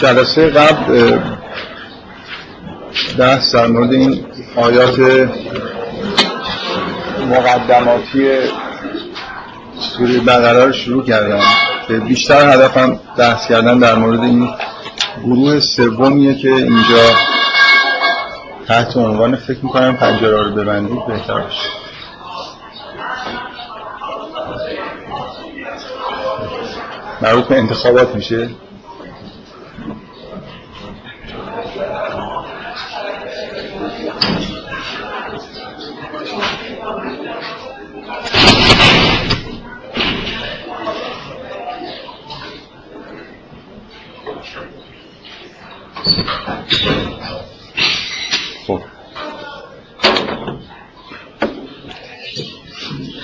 جلسه قبل بحث در مورد این آیات مقدماتی سوره بقره رو شروع کردم که بیشتر هدفم بحث کردن در مورد این گروه سومیه که اینجا تحت عنوان فکر می‌کنم پنجره رو ببندید بهتر باشه. مربوط به انتخابات میشه؟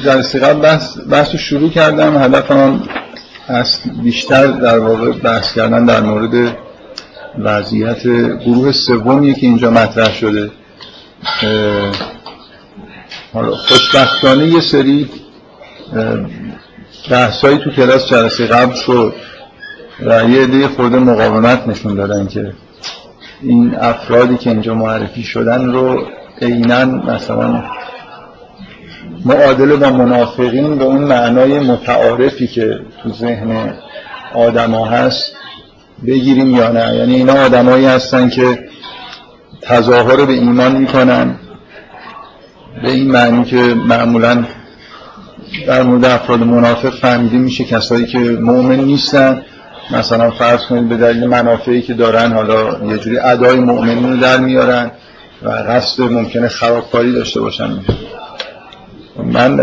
جلسه قبل بحث, بحث رو شروع کردم. هدفم اصل بیشتر در واقع بحث کردن در مورد وضعیت گروه سومیه که اینجا مطرح شده. خوشبختانه یه سری بحثایی تو کلاس جلسه قبل شد و یه عده خورده مقاومت نشون دادن که این افرادی که اینجا معرفی شدن رو عینا مثلا معادله با منافقین به اون معنای متعارفی که تو ذهن آدما هست بگیریم یا نه. یعنی اینا آدمایی هستن که تظاهر به ایمان می‌کنن. به این معنی که معمولا در مورد افراد منافق فهمیده میشه کسایی که مؤمن نیستن. مثلا فرض کنید به دلیل منافعی که دارن حالا یه جوری ادای مؤمنین رو در میارن و قصد ممکنه خرابکاری داشته باشن. من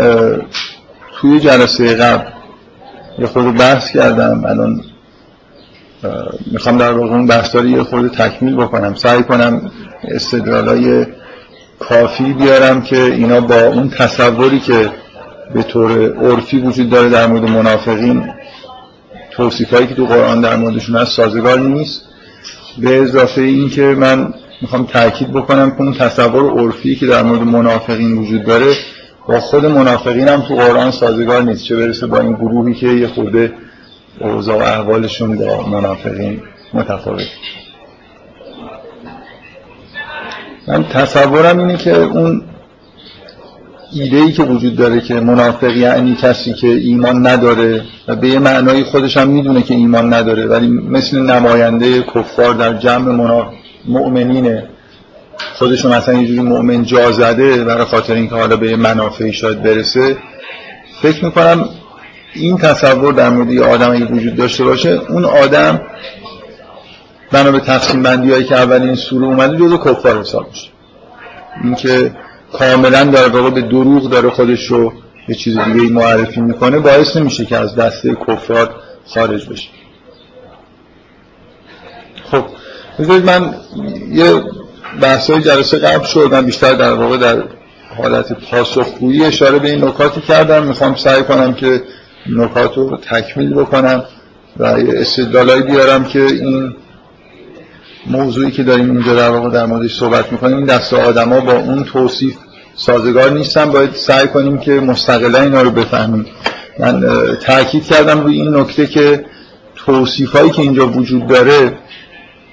توی جلسه قبل یه خود بحث کردم. الان می‌خوام در واقع اون بحث یه خود تکمیل بکنم. سعی کنم استدلالای کافی بیارم که اینا با اون تصوری که به طور عرفی وجود داره در مورد منافقین توصیف هایی که تو قرآن در موردشون هست سازگار نیست. به اضافه این که من می‌خوام تاکید بکنم که اون تصور عرفی که در مورد منافقین وجود داره با خود منافقین هم تو قرآن سازگار نیست. چه برسه با این گروهی که یه خورده اوضاع و احوالشون با منافقین متفاوت. من تصورم اینه که اون ایده ای که وجود داره که منافق یعنی کسی که ایمان نداره و به یه معنای خودش هم می‌دونه که ایمان نداره ولی مثل نماینده کفار در جمع مؤمنینه. خودشون مثلا یه جوری مؤمن جا زده برای خاطر اینکه حالا به منافعی شاید برسه. فکر می‌کنم این تصور در مورد یه آدم وجود داشته باشه اون آدم بنا به تقسیم بندی هایی که اولین سوره اومده جزو کفار حساب میشه. اینکه کاملا در واقع به دروغ داره خودش رو یه چیز دیگه معرفی می‌کنه باعث نمیشه که از دسته کفار خارج بشه. خب بذارید من یه بحثای جلسه قبل شد. بیشتر در واقع در حالت پاسخگویی اشاره به این نکاتی کردم. می‌خوام سعی کنم که نکات رو تکمیل بکنم و استدلالایی بیارم که این موضوعی که داریم اینجا در واقع در موردش صحبت می‌کنیم این دست آدما با اون توصیف سازگار نیستن. باید سعی کنیم که مستقلا اینا رو بفهمیم. من تاکید کردم روی این نکته که توصیف هایی که اینجا وجود داره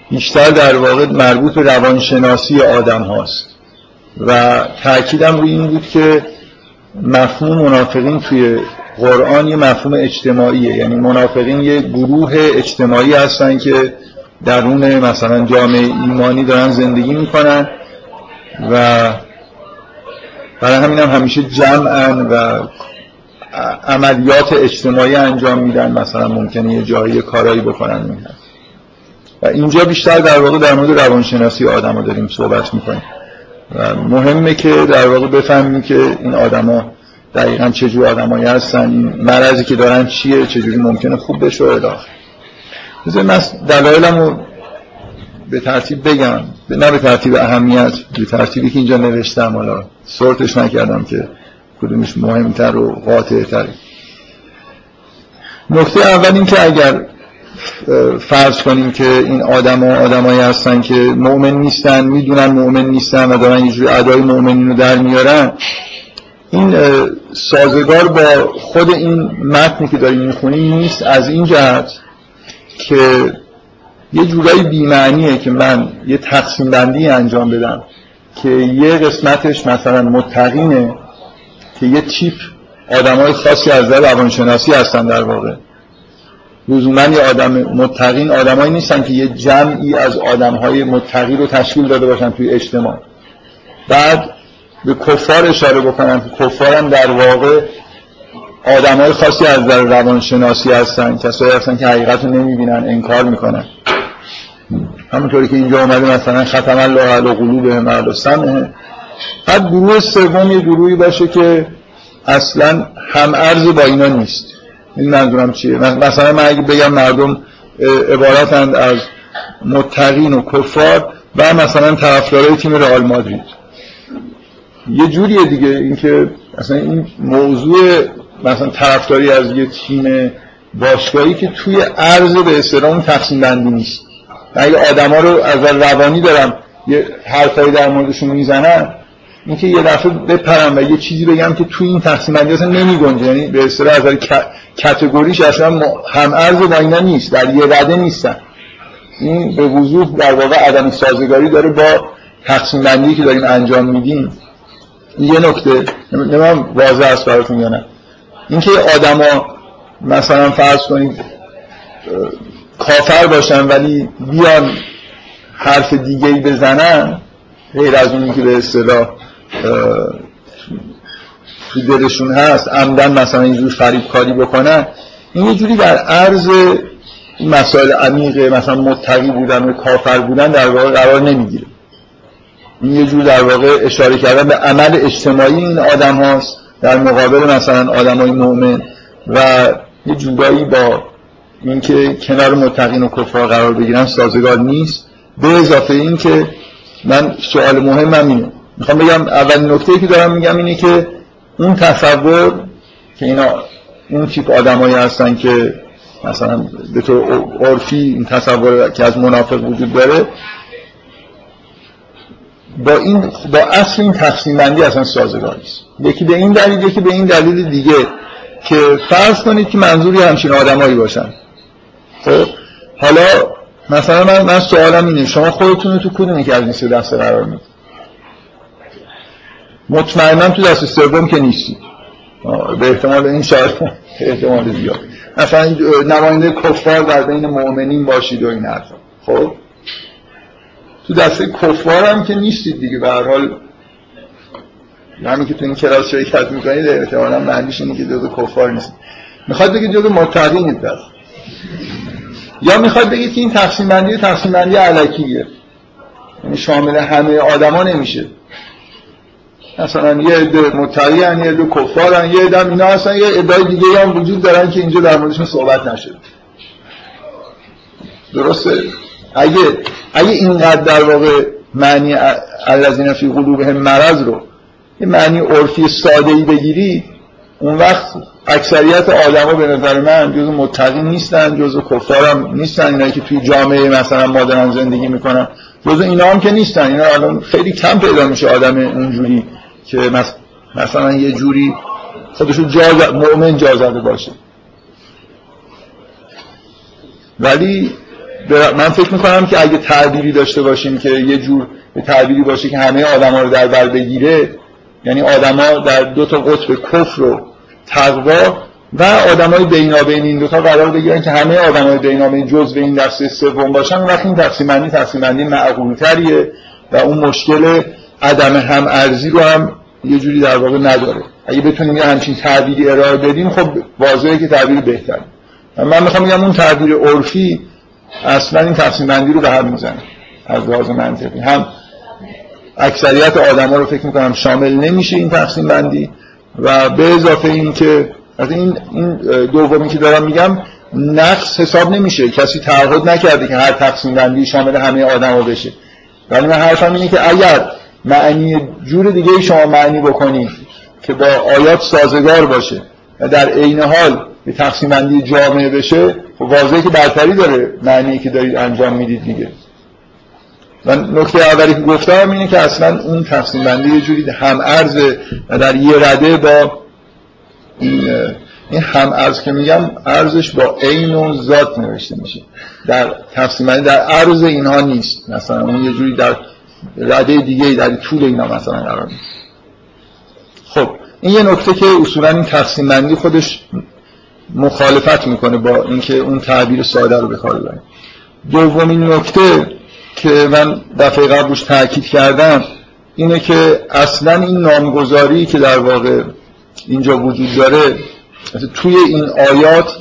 بیشتر در واقع مربوط به روانشناسی آدم هاست. و تاکیدم روی این بود که مفهوم منافقین توی قرآن یه مفهوم اجتماعیه. یعنی منافقین یه گروه اجتماعی هستن که درون مثلا جامعه ایمانی دارن زندگی می‌کنن و برای همین هم همیشه جمعن و عملیات اجتماعی انجام میدن. مثلا ممکنه یه جایی کارایی بکنن. میدن و اینجا بیشتر در واقع در مورد روانشناسی آدم داریم صحبت می‌کنیم. و مهمه که در واقع بفهمیم که این آدما دقیقا چجور آدمایی هستن این مرضی که دارن چیه چجوری ممکنه خوب بشه و الاخر من دلایلم رو به ترتیب بگم. نه به ترتیب اهمیت به ترتیبی که اینجا نوشتم. حالا سورتش نکردم که کدومش مهمتر و قاطع تره نکته اول این که اگر فرض کنیم که این آدم ها آدمایی هستن که مؤمن نیستن می‌دونن مؤمن نیستن و دارن اینجوری ادای مؤمنین رو در میارن. این سازگار با خود این متنی که داریم می‌خونیم نیست از این جهت که یه جورایی بیمعنیه که من یه تقسیم بندی انجام بدم که یه قسمتش مثلا متقینه که یه تیپ آدم های خاصی از در روانشناسی هستن در واقع. لزوما یه آدم متقین آدمایی نیستن که یه جمعی از آدم های متقی رو تشکیل داده باشن توی اجتماع. بعد به کفار اشاره بکنم که کفارم در واقع آدم های خاصی از در روانشناسی هستن کسایی هستن که حقیقت رو نمی‌بینن انکار می‌کنن. همونطوری که اینجا اومده مثلا ختم الله علی قلوبهم و سمعهم. بعد گروه سوم یه گروهی باشه که اصلا هم ارز با اینا نیست. این منظورم چیه مثلا من اگه بگم مردم عبارتند از متقین و کفار و مثلا طرفدارای تیم رئال مادرید. یه جوریه دیگه اینکه مثلا این موضوع مثلا طرفداری از یه تیم باشگاهی که توی عرض به اصطلاح تقسیم بندی نیست. اگه آدما رو از روانی دارم یه حرفایی در موردشون می‌زنن اینکه یه دفعه بپرم و یه چیزی بگم که توی این تقسیم بندی اصلا نمیگنجه یعنی به اصطلاح از کاتگوریش اصلا هم ارز با اینا نیست. در یه رده نیستن. این به وضوح در واقع عدم سازگاری داره با تقسیم بندی که داریم انجام میدیم. یه نکته. نمیم واضح است براتون یا نه. اینکه آدما مثلا فرض کنید کافر باشن ولی بیان حرف دیگه ای بزنن غیر از اونی که به اصطلاح تو دلشون هست عمدن مثلا اینجور فریب کاری بکنن. این یه جوری در عرض مسائل عمیقه مثلا متقی بودن و کافر بودن در واقع قرار نمی‌گیره. این یه جور در واقع اشاره کردن به عمل اجتماعی این آدم هاست در مقابل مثلا آدم های مؤمن و یه جورایی با اینکه کنار متقین و کفار قرار بگیرن سازگار نیست. به اضافه این که من سوال مهم اینه. می‌خوام بگم اولین نکته که دارم میگم اینه که اون تصور که اینا اون تیپ آدمایی هستن که مثلا به طور عرفی این تصور که از منافق وجود داره با این با اصل این تقسیم بندی اصلا سازگار نیست. یکی به این دلیل یکی به این دلیل دیگه که فرض کنید که منظوری همچین آدمایی باشن. خب حالا مثلا من, من سوالم اینه شما خودتون رو تو کدومی که از این سه دسته قرار می‌دید؟ مطمئنا تو دست سوم که نیستی. به احتمال این شاید احتمال زیاد. مثلا نماینده کفار در بین مؤمنین باشید و این حرفا. خب؟ تو دسته کفار هم که نیستید دیگه به هر حال. همین که تو این کلاس شرکت می‌کنید احتمالا معنیش اینه که جزء کفار نیست می‌خواد بگید جزء متقینید پس. یا می‌خواد بگید که این تقسیم بندی تقسیم بندی علکیه. یعنی شامل همه آدما نمیشه. مثلا یه عده متقی یه عده کفار یه عده اینا اصلا یه ادعای دیگه هم وجود دارن که اینجا در موردشون صحبت نشده. درسته؟ اگه اگه اینقدر در واقع معنی الذین فی قلوبهم مرض رو یه معنی عرفی ساده ای بگیری اون وقت اکثریت آدما به نظر من جزو متقی نیستن جزو کفار نیستن اینایی که توی جامعه مثلا مادران زندگی می‌کنن. جزو اینا هم که نیستن. اینا الان خیلی کم پیدا میشه آدم اونجوری. که مثلا یه جوری خودشو جا مؤمن جا زده باشه. ولی من فکر می‌کنم که اگه تعبیری داشته باشیم که یه جور تعبیری باشه که همه آدما رو در بر بگیره یعنی آدما در دو تا قطب کفر و تقوا و آدمای بینابین این دو تا قرار بگیرن که همه آدمای بینابین جزء این دسته سوم باشن. وقتی این تقسیم بندی تقسیم بندی معقولتریه و اون مشکل عدم هم ارزی رو هم یه جوری در واقع نداره. اگه بتونیم یه همچین تعبیری ارائه بدیم خب واضحه که تعبیر بهتر من می‌خوام بگم اون تعبیر عرفی اصلا این تقسیم بندی رو به هم می‌زنه. از لحاظ منطقی. هم اکثریت آدما رو فکر می‌کنم شامل نمیشه این تقسیم بندی و به اضافه این که از این این دومی که دارم میگم نقص حساب نمیشه. کسی تعهد نکرده که هر تقسیم بندی شامل همه آدما بشه. ولی من حرفم اینه که اگر معنی جور دیگه شما معنی بکنید که با آیات سازگار باشه و در عین حال به تقسیم بندی جامعه بشه خب واضحه که برتری داره معنی که دارید انجام می‌دید دیگه. و نکته اولی که گفتم اینه که اصلا اون تقسیم بندی یه جوری هم ارزه و در یه رده با این این هم ارز که میگم ارزش با عین و ذات نوشته میشه. در تقسیم بندی در ارز اینها نیست. مثلا اون یه جوری در رده دیگه در طول اینا مثلا قرار نیست خب این یه نکته که اصولا این تقسیم بندی خودش مخالفت می‌کنه با اینکه اون تعبیر ساده رو بخواد دومین نکته که من دفعه قبل روش تاکید کردم اینه که اصلا این نامگذاری که در واقع اینجا وجود داره توی این آیات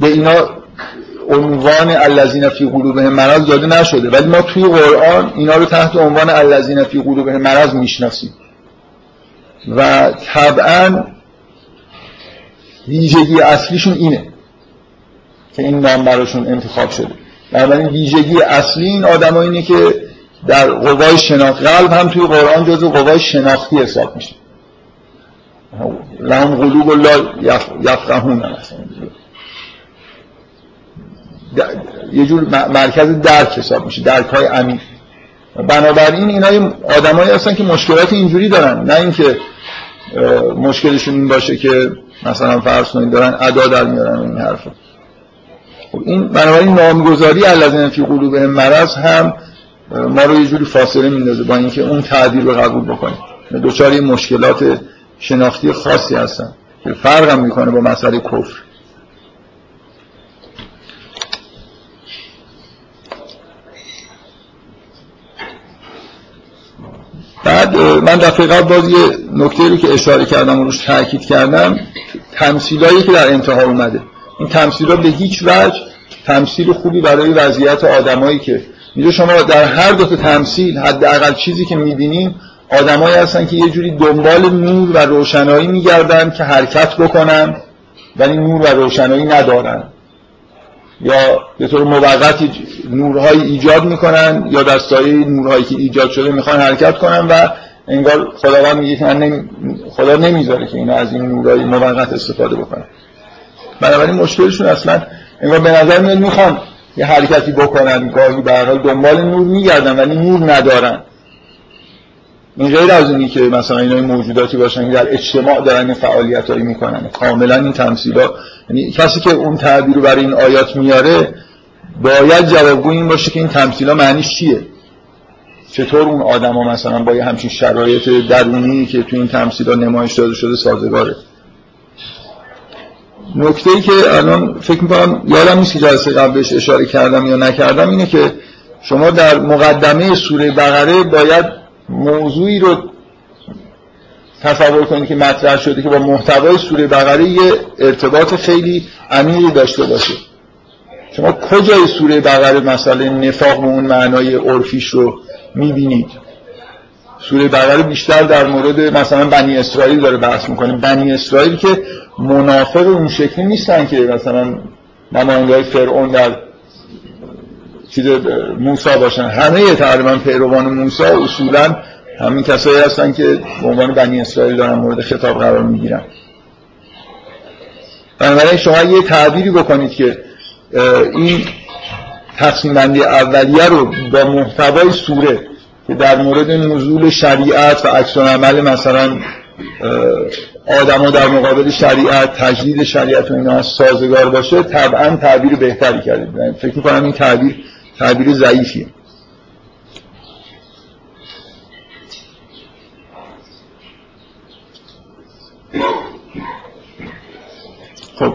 به اینا عنوان الذین فی قلوبهم مرض داده نشده. ولی ما توی قرآن اینا رو تحت عنوان الذین فی قلوبهم مرض می‌شناسیم. و طبعا ویژگی اصلیشون اینه که این نام براشون انتخاب شده. بنابراین ویژگی اصلی این آدم اینه که در قوای شناخت قلب هم توی قرآن جزو قوای شناختی حساب میشه. لهم قلوب الله یفقهون یه جور مرکز درک حساب میشه درک های عمیق. بنابراین اینا آدمایی هستن که مشکلات اینجوری دارن. نه اینکه مشکلشون این باشه که مثلا فرض کنید دارن ادا در میارن این حرفا. خب این بنابراین نامگذاری الذین فی قلوبهم مرض هم ما رو یه جوری فاصله میندازه با اینکه اون تعبیر رو قبول بکنیم. دوچاری مشکلات شناختی خاصی هستن که فرق هم می‌کنه با مسئله کفر. بعد من دفعه قبل باز یه نکته رو که اشاره کردم و روش تاکید کردم تمثیلایی که در انتها اومده. این تمثیل به هیچ وجه تمثیل خوبی برای وضعیت آدمایی که اینجا شما در هر دو تا تمثیل حداقل چیزی که می‌بینیم آدمایی هستن که یه جوری دنبال نور و روشنایی میگردن که حرکت بکنن ولی نور و روشنایی ندارن. یا به طور موقتی نورهایی ایجاد می‌کنن یا در سایه نورهایی که ایجاد شده می‌خوان حرکت کنن و انگار خداوند میگه که من خدا نمی‌ذاره که اینا از این نورهای موقت استفاده بکنن. بنابراین مشکلشون اصلا انگار به نظر میاد می‌خوان یه حرکتی بکنن گاهی به دنبال نور میگردن ولی نور ندارن. این غیر از اینی که مثلا اینا موجوداتی باشن که در اجتماع دارن این فعالیت هایی می‌کنن. کاملا این تمثیل ها یعنی کسی که اون تعبیر رو برای این آیات میاره باید جوابگو این باشه که این تمثیل ها معنیش چیه. چطور اون آدم ها مثلا با یه همچین شرایط درونی که تو این تمثیل ها نمایش داده شده سازگاره؟ نکته ای که الان فکر می‌کنم یادم نیست که جلسه قبلش اشاره کردم یا نکردم اینه که شما در مقدمه سوره بقره باید موضوعی رو تصور کنید که مطرح شده که با محتوای سوره بقره یه ارتباط خیلی عمیقی داشته باشه. شما کجای سوره بقره مسئله نفاق به اون معنای عرفیش رو می‌بینید؟ سوره بقره بیشتر در مورد مثلا بنی اسرائیل داره بحث می‌کنه. بنی اسرائیل که منافق اون شکلی نیستن که مثلا نماینده فرعون در چیز موسا باشن. همه تقریبا پیروان موسا اصولا همین کسایی هستن که به عنوان بنی اسرائیل دارن مورد خطاب قرار می‌گیرن. بنابراین شما یه تعبیری بکنید که این تصمیم بندی اولیه رو با محتوای سوره که در مورد نزول شریعت و عکس عمل مثلا آدما در مقابل شریعت تجدید شریعت و اینا سازگار باشه طبعا تعبیر بهتری کردید. فکر می‌کنم این تعبیر تعبیر ضعیفیه خب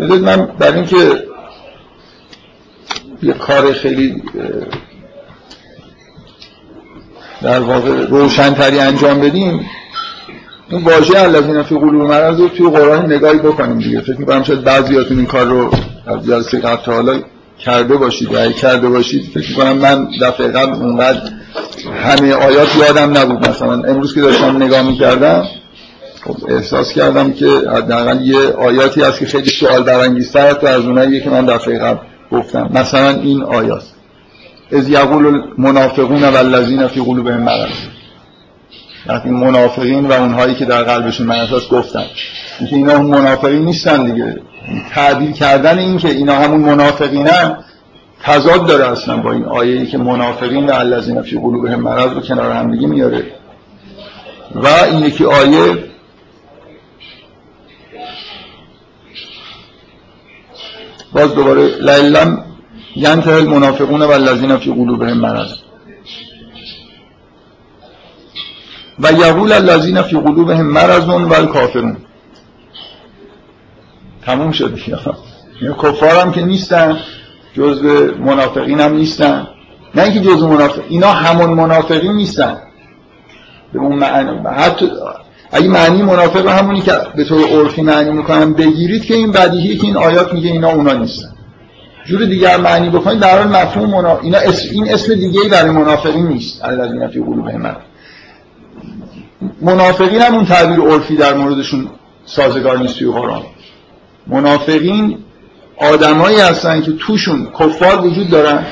بذارید من برای اینکه یه کار خیلی در واقع روشنتری انجام بدیم این واژه الذین فی قلوب مرض رو توی قرآن نگاهی بکنیم دیگه. فکر می‌کنم شاید بعضیاتون این کار رو از جلسه قبل حالا کرده باشید و کرده باشید فکر کنم من دفعه قبل اونقدر همه آیات یادم نبود. مثلا امروز که داشتم نگاه می‌کردم خب احساس کردم که حداقل یه آیاتی هست که خیلی سوال برانگیزتر است از اونایی که من دفعه قبل گفتم. مثلا این آیات از یقول المنافقون والذین فی قلوبهم مرض. وقتی منافقین و اونهایی که در قلبشون مرض گفتن. اینکه اینا منافقین نیستن دیگه. تعبیر کردن این که اینا همون منافقینن تضاد داره اصلا با این آیه ای که منافقین و الذین فی قلوبهم مرض رو کنار هم دیگه میاره. و این یکی آیه باز دوباره لعلم ینتهی المنافقون و الذین فی قلوبهم مرض. و یقول الذین فی قلوبهم مرض و الکافرون تموم شد. یعنی کفار هم که نیستن جزء منافقین هم نیستن. نه اینکه جزء منافق اینا همون منافقین نیستن. به اون معنی حتی اگه معنی منافق همونی که به طور عرفی معنی می‌کنن بگیرید که این بدیهی که این آیات میگه اینا اونا نیستن. جور دیگر معنی بکنید در حال مفهوم منا... اینا اسم... این اسم دیگه برای منافقین نیست. الذین فی قلوبهم من منافقین هم اون تعبیر عرفی در موردشون سازگار نیست توی قرآن. منافقین آدمایی هستن که توشون کفار وجود دارن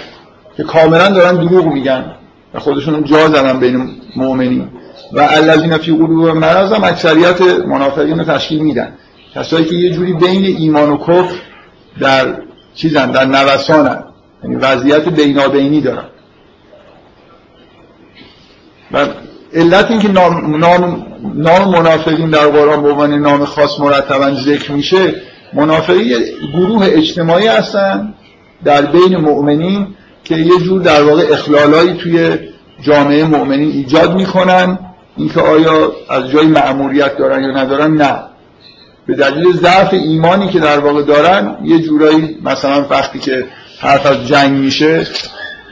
که کاملا دارن دروغ میگن و خودشون جا زدن بین مؤمنین. و الذین فی قلوب مرض هم اکثریت منافقین رو تشکیل میدن. کسایی که یه جوری بین ایمان و کفر در چیزن در نوسانن. یعنی وضعیت بینابینی دارن. و علت این که نام, نام, نام منافقین در قرآن به عنوان نام خاص مرتبا ذکر میشه منافقی گروه اجتماعی هستن در بین مؤمنین که یه جور در واقع اخلالایی توی جامعه مؤمنین ایجاد می‌کنن. اینکه آیا از جای معموریت دارن یا ندارن؟ نه. به دلیل ضعف ایمانی که در واقع دارن یه جورایی مثلا وقتی که حرف از جنگ میشه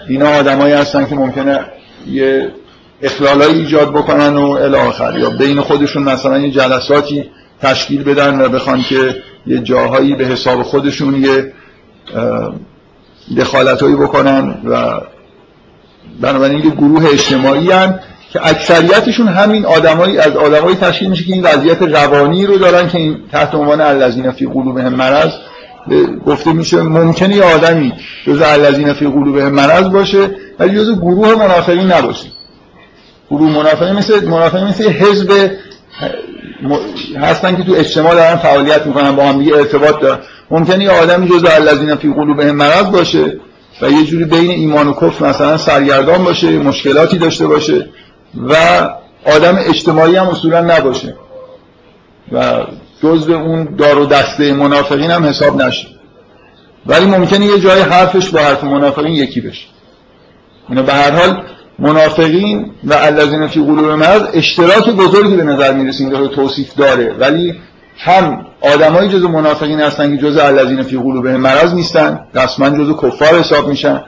اینا آدمایی هستن که ممکنه یه اخلالایی ایجاد بکنن و الاخر یا بین خودشون مثلا یه جلساتی تشکیل بدن و بخوان که یه جاهایی به حساب خودشون یه دخالتهایی بکنن و بنابراین یه گروه اجتماعی هن که اکثریتشون همین آدمایی از آدمایی تشکیل میشه که این وضعیت روانی رو دارن که این تحت عنوان الذین فی قلوبهم مرض. گفته میشه ممکنه یه آدمی جز الذین فی قلوبهم مرض باشه ولی جز گروه منافقین نباشه. گروه منافقین مثل منافقین مثل حزب هستن که تو اجتماع دارن فعالیت می‌کنن با هم دیگه ارتباط دارن. ممکنه یه آدمی جز الذین فی قلوبهم مرض باشه و یه جوری بین ایمان و کفر مثلا سرگردان باشه مشکلاتی داشته باشه و آدم اجتماعی هم اصولا نباشه و جزء اون دار و دسته منافقین هم حساب نشه. ولی ممکنه یه جای حرفش با حرف منافقین یکی بشه. اینا به هر حال منافقین و الذین فی قلوب مرض اشتراک بزرگی به نظر می‌رسه این توصیف داره. ولی هم آدمای جزء منافقین هستن که جزء الذین فی قلوب مرض نیستن. رسما جزء کفار حساب میشن.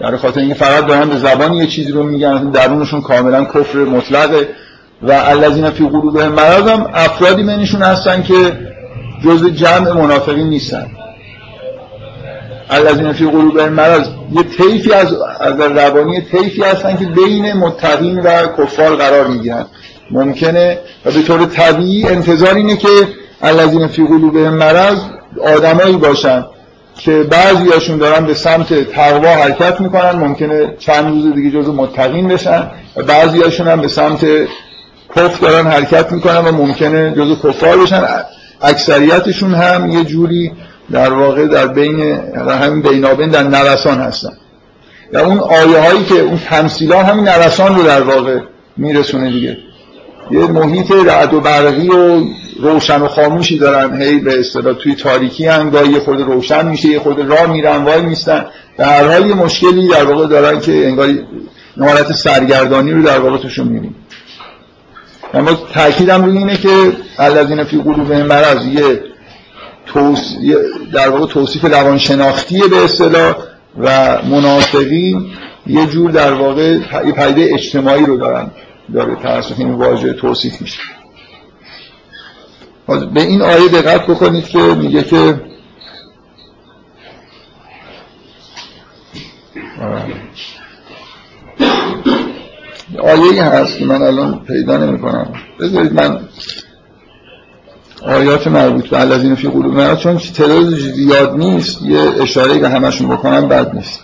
در خاطر اینکه فقط دارن به زبان یه چیزی رو میگن درونشون کاملا کفر مطلقه. و الذین فی قلوب مرض هم افرادی بینشون هستن که جزء جمع منافقین نیستن. الذین فی قلوب مرض یه طیفی از از روانی طیفی هستن که بین متقین و کفار قرار می‌گیرن. ممکنه و به طور طبیعی انتظار اینه که الذین فی قلوب مرض آدمایی باشن که بعضیاشون دارن به سمت تقوا حرکت می‌کنن. ممکنه چند روز دیگه جزو متقین بشن و بعضیاشون هم به سمت کفر دارن حرکت می‌کنن و ممکنه جزو کفار بشن. اکثریتشون هم یه جوری در واقع در بین در همین بینابین در نرسان هستن. و اون آیه هایی که اون تمثیل ها همین نرسان رو در واقع میرسونه دیگه. یه محیط رعد و برقی و روشن و خاموشی دارن. هی به اصطلاح توی تاریکی هم گاهی یه خود روشن میشه یه خود راه میرن وای میستن. در هر حال یه مشکلی در واقع دارن که انگار حالت سرگردانی رو در واقع توشون می‌بینیم. اما تاکیدم روی اینه که الذین فی قلوب مرض یه در واقع توصیف روانشناختیه به اصطلاح و منافقین یه جور در واقع یه پدیده اجتماعی رو دارن داره توسط این واژه توصیف میشه. به این آیه دقت بکنید که میگه که آیه هست که من الان پیدا نمی کنم بذارید من آیات مربوط به الذین فی قلوب مرض چون تعداد زیاد نیست یه اشاره به همشون بکنم بد نیست.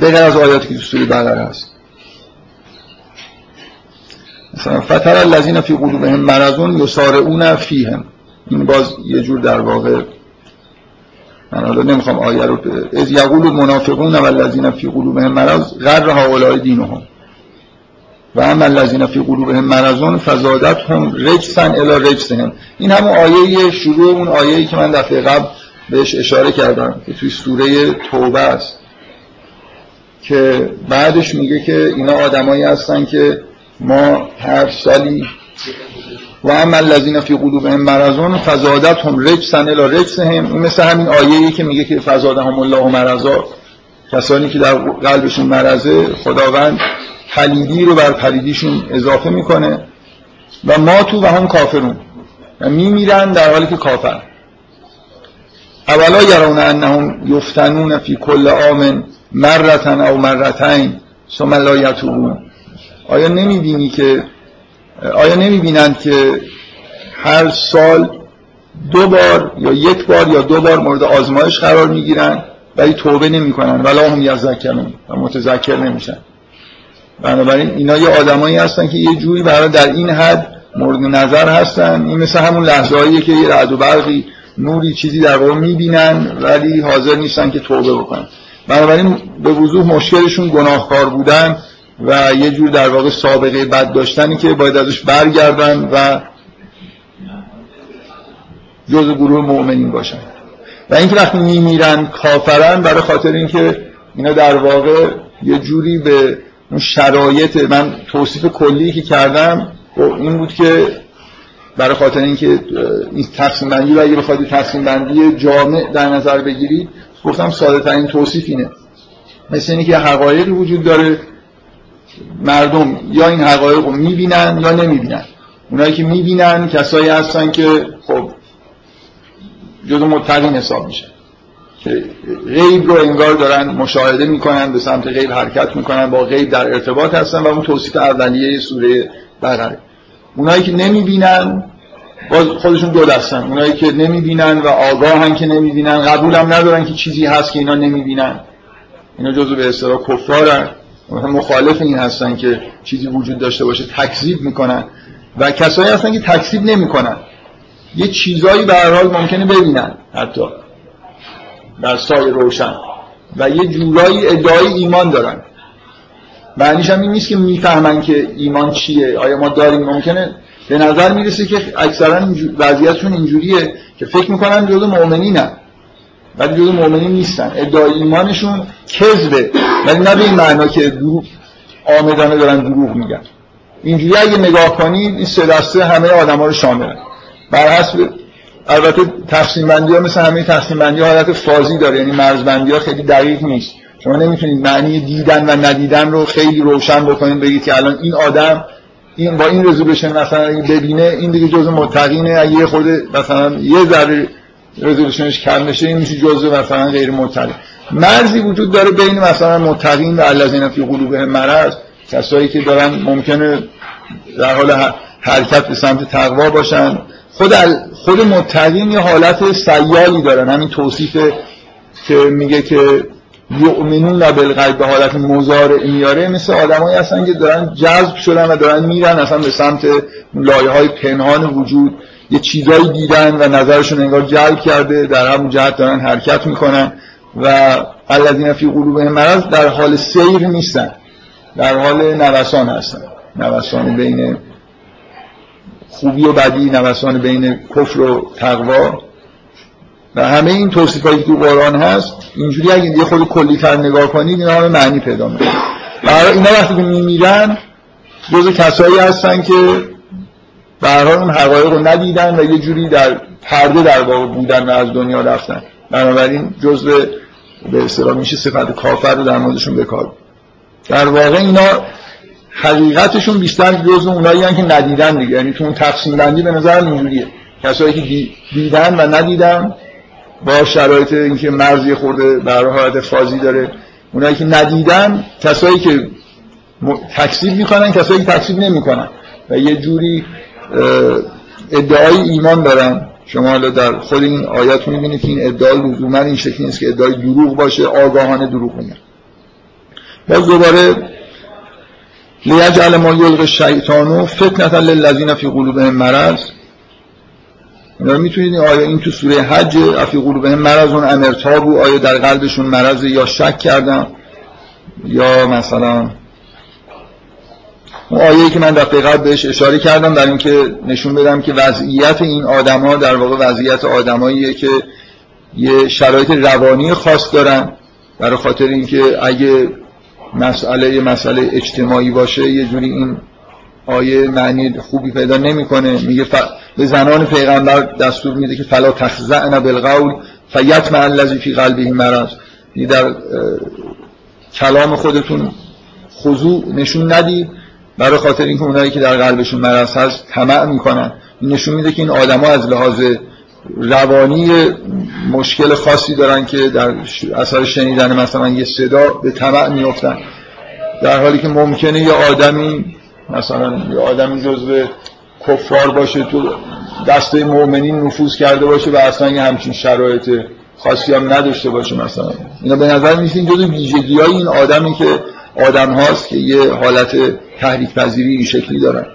بغیر از آیاتی که تو سوره بقره هست. مثلا فتر الذین فی قلوبهم مرضون یسارعون فیهم. این باز یه جور در واقع من حالا نمی‌خوام آیه رو از یقول المنافقون و الذین فی قلوبهم مرض غر هؤلاء دینهم. و اما الذین فی قلوبهم مرضون فزادتهم رجسا الی رجسهم. این همون آیه شروع اون آیه‌ای که من دفعه قبل بهش اشاره کردم که توی سوره توبه است که بعدش میگه که اینا آدمایی هستن که ما هر سالی و اما الذین فی قلوبهم مرضون فزادتهم رجسا الی رجسهم. این مثل همین آیه‌ای که میگه که فزادهم الله مرضا. کسانی که در قلبشون مرضه خداوند پلیدی رو بر پلیدیشون اضافه می‌کنه و ما تو و هم کافرون. و میمیرن در حالی که کافر. اولا یرون انهم یفتنون فی کل آمن مرتن او مرتین ثم لا آیا نمی‌بینی که آیا نمی‌بینند که هر سال دو بار یا یک بار یا دو بار مورد آزمایش قرار می‌گیرن ولی توبه نمی‌کنن. ولا هم یذکرون و متذکر نمیشن. بنابراین اینا یه آدمایی هستن که یه جوری برای در این حد مورد نظر هستن. این مثل همون لحظه که یه رعد و برقی نوری چیزی در واقع می‌بینن ولی حاضر نیستن که توبه بکنن. بنابراین به وضوح مشکلشون گناهکار بودن و یه جور در واقع سابقه بد داشتنی که باید ازش برگردن و جز گروه مؤمنین باشن. و اینکه وقتی میمیرن کافرن برای خاطر اینکه اینا در واقع یه جوری به شرایط من توصیف کلی که کردم این بود که برای خاطر اینکه این تقسیم بندی رو اگه بخواید تقسیم بندی جامع در نظر بگیرید گفتم ساده ترین توصیف اینه. مثل اینکه که حقایقی وجود داره مردم یا این حقایق رو می‌بینن یا نمی‌بینن. اونایی که می‌بینن کسایی هستن که خب جزو متقین حساب میشه که غیب رو انگار دارن مشاهده می‌کنن به سمت غیب حرکت می‌کنن با غیب در ارتباط هستن و اون توصیف اولیه سوره بقره. اونایی که نمی‌بینن باز خودشون دو دستن. اونایی که نمی‌بینن و آگاهن که نمی‌بینن قبولم ندارن که چیزی هست که اینا نمی‌بینن. اینا جزو به اصطلاح کفارن. مخالف این هستن که چیزی وجود داشته باشه تکذیب می‌کنن. و کسایی هستن که تکذیب نمی‌کنن. یه چیزایی به هر حال ممکنه ببینن حتی. در سای روشن. و یه جورایی ادعای ایمان دارن. معنیش هم این نیست که می‌فهمن که ایمان چیه. آیا ما داریم؟ ممکنه. به نظر می‌رسه که اکثرا وضعیتشون اینجوریه که فکر می‌کنن جزو مؤمنینن. ولی جزو مؤمنین نیستن. ادعای ایمانشون کذبه. ولی نه به این معنا که دروغ آمدانه دارن دروغ میگن. اینجوری اگه نگاه کنید این سه دسته همه آدما رو شاملن. بر حسب البته تقسیم بندی ها مثل همه تقسیم بندی ها حالت فازی داره یعنی مرز بندی ها خیلی دقیق نیست. شما نمی‌تونید معنی دیدن و ندیدن رو خیلی روشن بکنید بگید که الان این آدم این با این رزولوشن مثلا ببینه این دیگه جزء متقینه. اگه خود مثلا یه ذره رزولوشنش کم بشه این میشه جزء مثلا غیر متقین. مرزی وجود داره بین مثلا متقین و الذین فی قلوبهم مرض کسایی که دارن ممکنه در حال حرکت به سمت تقوا باشن. خود خود متقین یه حالت سیالی دارن همین توصیف که میگه که یؤمنون بالغیب به حالت مزارع میاره مثل آدمایی هستن که دارن جذب شدن و دارن میرن اصلا به سمت لایه های پنهان وجود. یه چیزایی دیدن و نظرشون انگار جلب کرده در همون جهت دارن حرکت می‌کنن و الذین فی قلوبهم مرض در حال سیر نیستن. در حال نوسان هستن. نوسان بین خوبی و بدی نوسان بین کفر و تقوا. و همه این توصیف هایی که تو قرآن هست اینجوری اگه یه خود کلی تر نگاه کنید اینا همه معنی پیدا می‌کنه. برای اینا وقتی که میمیرن جز کسایی هستن که به اون حقایق رو ندیدن و یه جوری در پرده در واقع بودن و از دنیا رفتن. بنابراین جزء به اصطلاح میشه صفت کافر رو در موردشون بکار. در واقع اینا حقیقتشون بیشتر جزء اونایی که ندیدن دیگه. یعنی تو اون تقسیم بندی به نظر اینجوریه. کسایی که دیدن و ندیدن با شرایط اینکه مرزی خورده در حالت فازی داره اونایی که ندیدن کسایی که تکسیب می‌کنن کسایی که تکسیب نمی‌کنن. و یه جوری ادعای ایمان دارن. شما حالا در خود این آیات می‌بینید که این ادعای لزوما این شکلی نیست که ادعای دروغ باشه آگاهانه دروغ میگن. باز دوباره لیجعل ما یلغ الشیطان فتنة للذین فی قلوبهم مرض. اینا می‌تونید آیا این تو سوره حج افی قلوبهم مرض امرتابو آیا در قلبشون مرض یا شک کردم یا مثلا اون آیه که من دفعه قبل بهش اشاره کردم در اینکه نشون بدم که وضعیت این آدما در واقع وضعیت آدماییه که یه شرایط روانی خاص دارن برای خاطر اینکه اگه مسئله یه مسئله اجتماعی باشه یه جوری این آیه معنی خوبی پیدا نمی‌کنه. میگه ف... به زنان پیغمبر دستور میده که فلا تخزعن بالقول فیتمع الذی فی قلبه مرض. در کلام خودتون خضوع نشون ندید برای خاطر اینکه اونایی که در قلبشون مرض هست طمع می‌کنن. نشون میده که این آدما از لحاظ روانی مشکل خاصی دارن که در اثر شنیدن مثلا یه صدا به طمع میفتن در حالی که ممکنه یه آدمی مثلا یه آدمی جزو کفار باشه تو دسته مؤمنین نفوذ کرده باشه و اصلا یه همچین شرایط خاصی هم نداشته باشه مثلا. اینا به نظر میسه این جزو این آدمی که آدم هاست که یه حالت تحریک پذیری این شکلی دارن.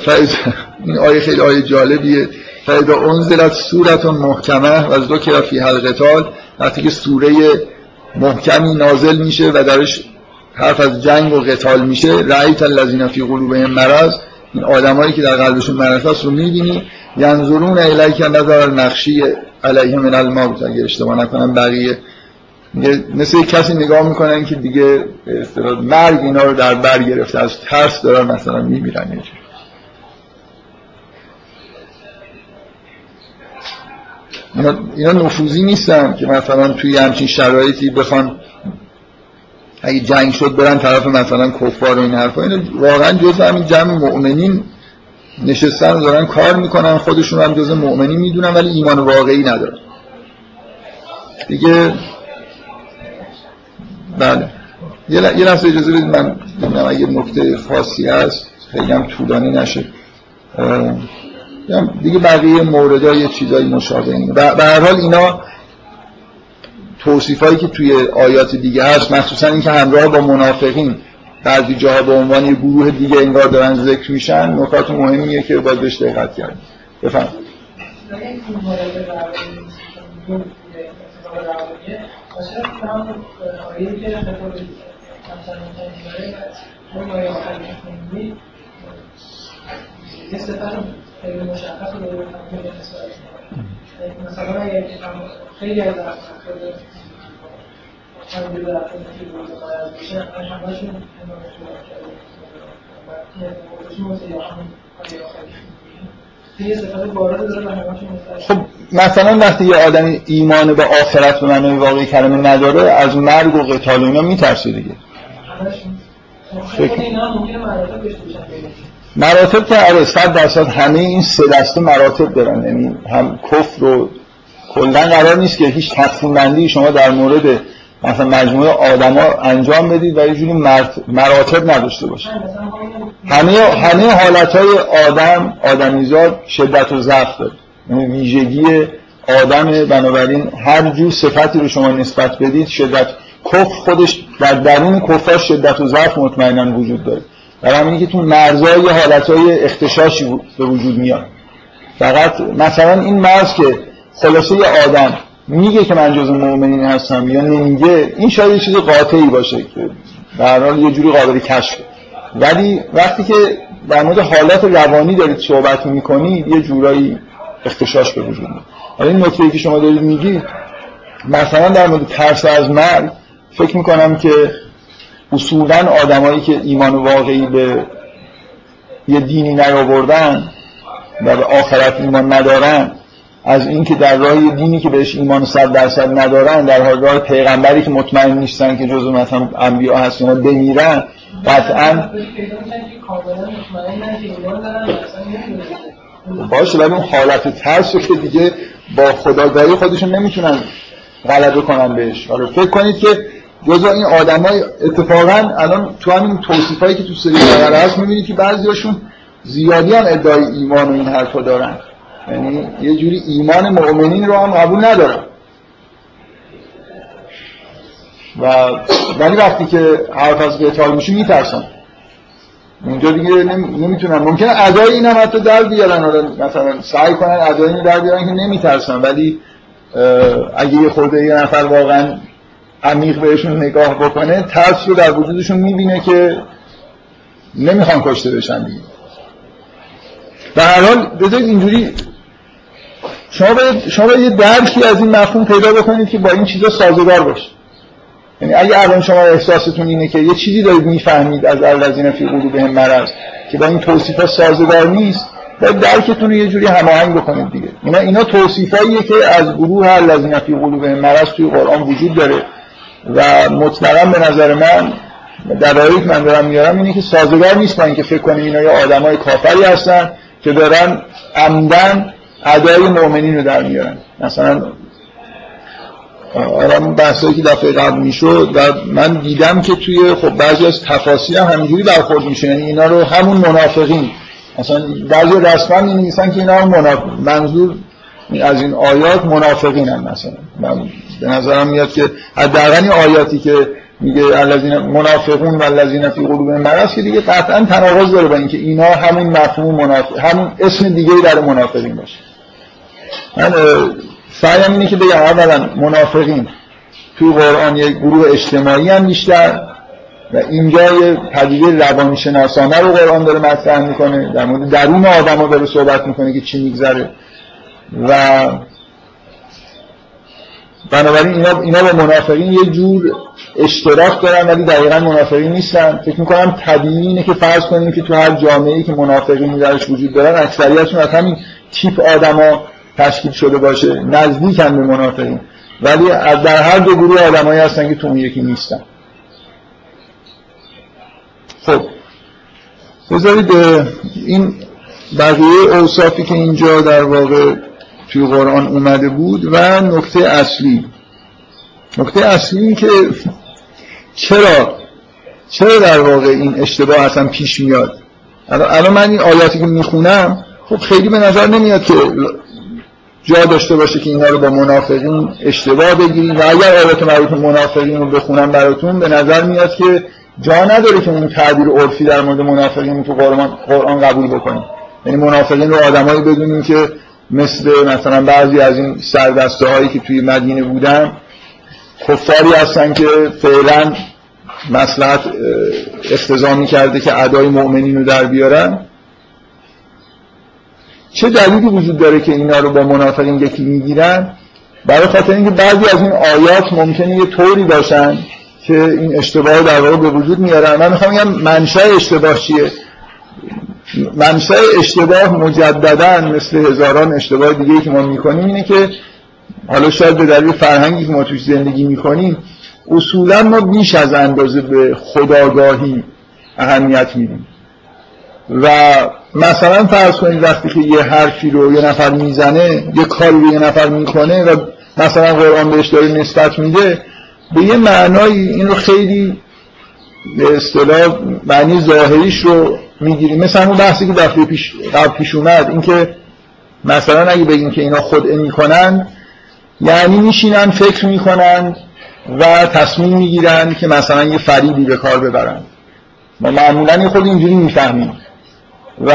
فایز این آیه خیلی آیه جالبیه. فایدا انزلت سورتون محکمه و از دو که فی حلقتال وقتی که سوره محکمی نازل میشه و درش حرف از جنگ و قتال میشه رأیت الذین فی قلوبهم مرض. این آدمایی که در قلبشون مرض هست رو می‌بینی. ینظرون الیک نظر نقشی علیه من الموت. اگه اشتباه نکنم بقیه. مثل کسی نگاه می‌کنن که دیگه مرگ اینا رو در بر گرفته از ترس دارن مثلا میمیرن اینا, اینا نفوذی نیستن که مثلا توی همچین شرایطی بخوان اگه جنگ شد برن طرف مثلا کفار و این حرفا. اینا واقعا جز همین جمع مؤمنین نشستن دارن کار می‌کنن. خودشون هم جز مؤمنین می‌دونن ولی ایمان واقعی ندارن. دیگه بله. یه لحظه اجازه بدید من ببینم اگه نکته خاصی هست. خیلی هم طولانی نشه. دیگه بقیه مورد یه چیزایی مشابه اینه به هر حال اینا توصیفایی که توی آیات دیگه هست مخصوصا اینکه همراه با منافقین بعضی جاها به عنوان یه گروه دیگه انگار دارن ذکر میشن نکات مهمیه که باید بهش دقت کرد بفهم خیلی مشخص رو داره مثلا خیلی از خب مثلا وقتی یه آدمی ایمان به آخرت به معنای واقعی کلمه نداره از مرگ و قتال و اینا میترسه دیگه. فکر مراتب که آره صد درصد همه این سه دسته مراتب دارن. یعنی هم کفر رو کلا قرار نیست که هیچ تقسیم بندی شما در مورد مثلا مجموعه آدما انجام بدید و یه جوری مراتب نداشته باشه همه همه حالتهای آدم آدمیزاد شدت و ضعف داره. یعنی ویژگی آدم بنابراین هر جور صفتی رو شما نسبت بدید شدت کفر خودش در درون کفر شدت و ضعف مطمئنا وجود داره. برای همینی که تو مرزای حالتهای اختشاشی به وجود میاد. فقط مثلا این مرز که خلاصه یه آدم میگه که من جز مؤمنین هستم یا نمیگه این شاید یه چیز قاطعی باشه که در حال یه جوری قابل کشف. ولی وقتی که در مورد حالات روانی دارید صحبت می‌کنید یه جورایی اختشاش به وجود میاد. حالا این نکته که شما دارید میگید مثلا در مورد ترس از مرگ فکر می‌کنم که اصولا آدمایی که ایمان واقعی به یه دینی نیاوردن و به آخرت ایمان ندارن از اینکه در راه دینی که بهش ایمان صد درصد ندارن در حال راه پیغمبری که مطمئن نیستن که جزو مثلا انبیا هست اینا بمیرن قطعا باشه ولی اون حالت ترس که دیگه با خداگاهی خودشون نمی‌تونن غلبه کنن بهش. حالا فکر کنید که جزا این آدمای اتفاقا الان تو همین توصیفایی که تو سری بقره هست می‌بینید که بعضیاشون زیادی هم ادعای ایمان و این حرفا دارن. یعنی یه جوری ایمان مؤمنین رو هم قبول ندارن. و ولی وقتی که حرف از قتال میشه میترسن. اونجا دیگه نمی‌تونن. ممکنه ادای این هم حتی در بیارن. مثلا سعی کنن ادای این در بیارن که نمیترسن. ولی اگه یه خورده یه نفر واقعا عمیق بهشون نگاه بکنه ترس رو در وجودشون می‌بینه که نمی‌خوان کشته بشن دیگه. در هر حال بذارید اینجوری شما باید, شما باید یه درکی از این مفهوم پیدا بکنید که با این چیزا سازگار باشه. یعنی اگه الان شما احساستون اینه که یه چیزی دارید می‌فهمید از الذین فی قلوبهم مرض که با این توصیفا سازگار نیست باید درکتون رو یه جوری هماهنگ بکنید دیگه. اینا اینا توصیفاییه که از گروه الذین فی قلوبهم مرض توی قرآن وجود داره. و مطلقا به نظر من دلایلی من دارم میارم اینه که سازگار نیست با اینکه فکر کنیم اینا یه آدمای کافری هستن که دارن عمدن ادای مؤمنین رو در میارن. مثلا آرام بحثایی که دفعه قبل می‌شد و من دیدم که توی خب بعضی از تفاصیل هم همینجوری برخورد میشه یعنی اینا رو همون منافقین. مثلا بعضی رسما می که اینا منافق منظور از این آیات منافقین هم مثلا. من به نظرم میاد که حداقل این آیاتی که میگه الذین منافقون و الذین فی قلوبهم مرض که دیگه قطعا تناقض داره با اینکه اینا همون مفهوم منافق همون اسم دیگه در منافقین باشه. من سعیم اینه که بگم اولا منافقین توی قرآن یک گروه اجتماعی هم بیشتر و اینجا یه پدیده روانشناسانه رو قرآن داره مطرح می‌کنه در مورد درون آدم رو داره صحبت می‌کنه که چی میگذره. و بنابراین اینا, اینا با منافقین یه جور اشتراک دارن ولی دقیقا منافقین نیستن. فکر می‌کنم طبیعی اینه که فرض کنیم که تو هر جامعه که منافقین درش وجود دارن اکثریتشون از همین تیپ آدما تشکیل شده باشه. نزدیک هم به منافقین. ولی در هر دو گروه آدمایی هستن که تو اون یکی نیستن. خب. بذارید این بقیه اوصافی که اینجا در واقع توی قرآن اومده بود و نکته اصلی نکته اصلی این که چرا چرا در واقع این اشتباه اصلا پیش میاد؟ الان من این آیاتی که می‌خونم خب خیلی به نظر نمیاد که جا داشته باشه که اینا رو با منافقین اشتباه بگیرید و اگر آیات مربوط منافقین رو بخونم براتون به نظر میاد که جا نداره که اون تعبیر عرفی در مورد منافقین تو قرآن قبول بکنیم. یعنی منافقین رو آدمایی بدونیم که مثل مثلا بعضی از این سردسته هایی که توی مدینه بودن کفاری هستن که فعلا مسلحت اختزامی کرده که ادای مؤمنین رو در بیارن. چه دلیلی وجود داره که اینا رو با منافقین یکی می‌گیرن؟ برای خاطر اینکه بعضی از این آیات ممکنه یه طوری باشن که این اشتباه در واقع به وجود میارن من می‌خوام بگم منشأ اشتباه چیه؟ منشأ اشتباه مجددا مثل هزاران اشتباه دیگه که ما می‌کنیم اینه که حالا شاید به دلیل فرهنگی که ما توش زندگی می‌کنیم اصولا ما بیش از اندازه به خداگاهی اهمیت میدیم. و مثلا فرض کنید وقتی که یه حرفی رو یه نفر می‌زنه یه کاری رو یه نفر می‌کنه و مثلا قرآن بهش داره نسبت میده به یه معنایی این رو خیلی به اصطلاح معنی ظاهریش رو می‌گیریم. مثلا اون بحثی که دفعه پیش قبل پیش اومد اینکه مثلا اگه بگیم که اینا خود می‌کنن یعنی میشینن فکر می‌کنن و تصمیم می‌گیرن که مثلا یه فریبی به کار ببرن. ما معمولا خود اینجوری می‌فهمیم. و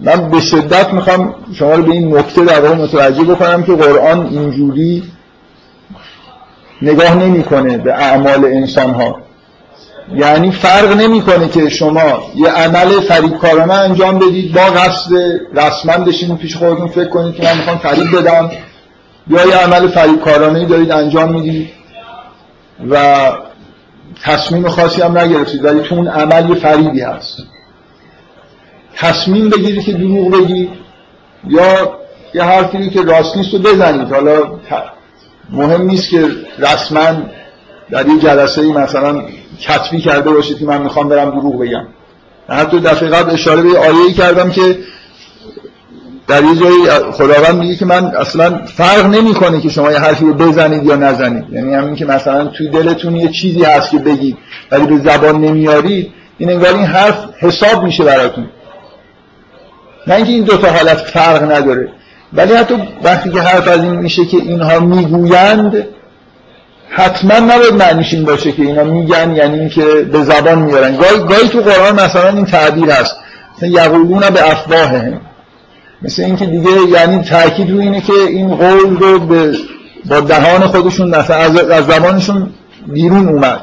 من به شدت می‌خوام شما رو به این نکته در واقع متوجه بکنم که قرآن اینجوری نگاه نمی‌کنه به اعمال انسان ها یعنی فرق نمی‌کنه که شما یه عمل فریبکارانه انجام بدید با قصد رسما بشین پیش خودتون فکر کنید که من می‌خوام فریب بدم. یا یه عمل فریبکارانه دارید انجام می‌دید و تصمیم خاصی هم نگرفتید ولی تو اون عمل یه فریبی هست. تصمیم بگیرید که دروغ بگید یا یه حرفی که راست نیست رو بزنید. حالا مهم نیست که رسما در یه جلسه ای مثلا کتبی کرده باشید که من می‌خوام برم دروغ بگم. حتی دفعه قبل اشاره به آیه کردم که در یه جایی خداوند میگه که من اصلا فرق نمی‌کنه که شما یه حرفی رو بزنید یا نزنید. یعنی همین که مثلا توی دلتون یه چیزی هست که بگید ولی به زبان نمیارید این انگار این حرف حساب میشه براتون. نه اینکه این دو تا حالت فرق نداره ولی حتی وقتی که حرف از این میشه که اینها می‌گویند حتما نباید معنیش این باشه که اینا میگن یعنی اینکه به زبان میارن. گاهی, گاهی تو قرآن مثلا این تعبیر هست. یقولون به افواههم مثل اینکه دیگه یعنی تاکید رو اینه که این قول رو به با دهان خودشون مثلا از, از زبانشون بیرون اومد.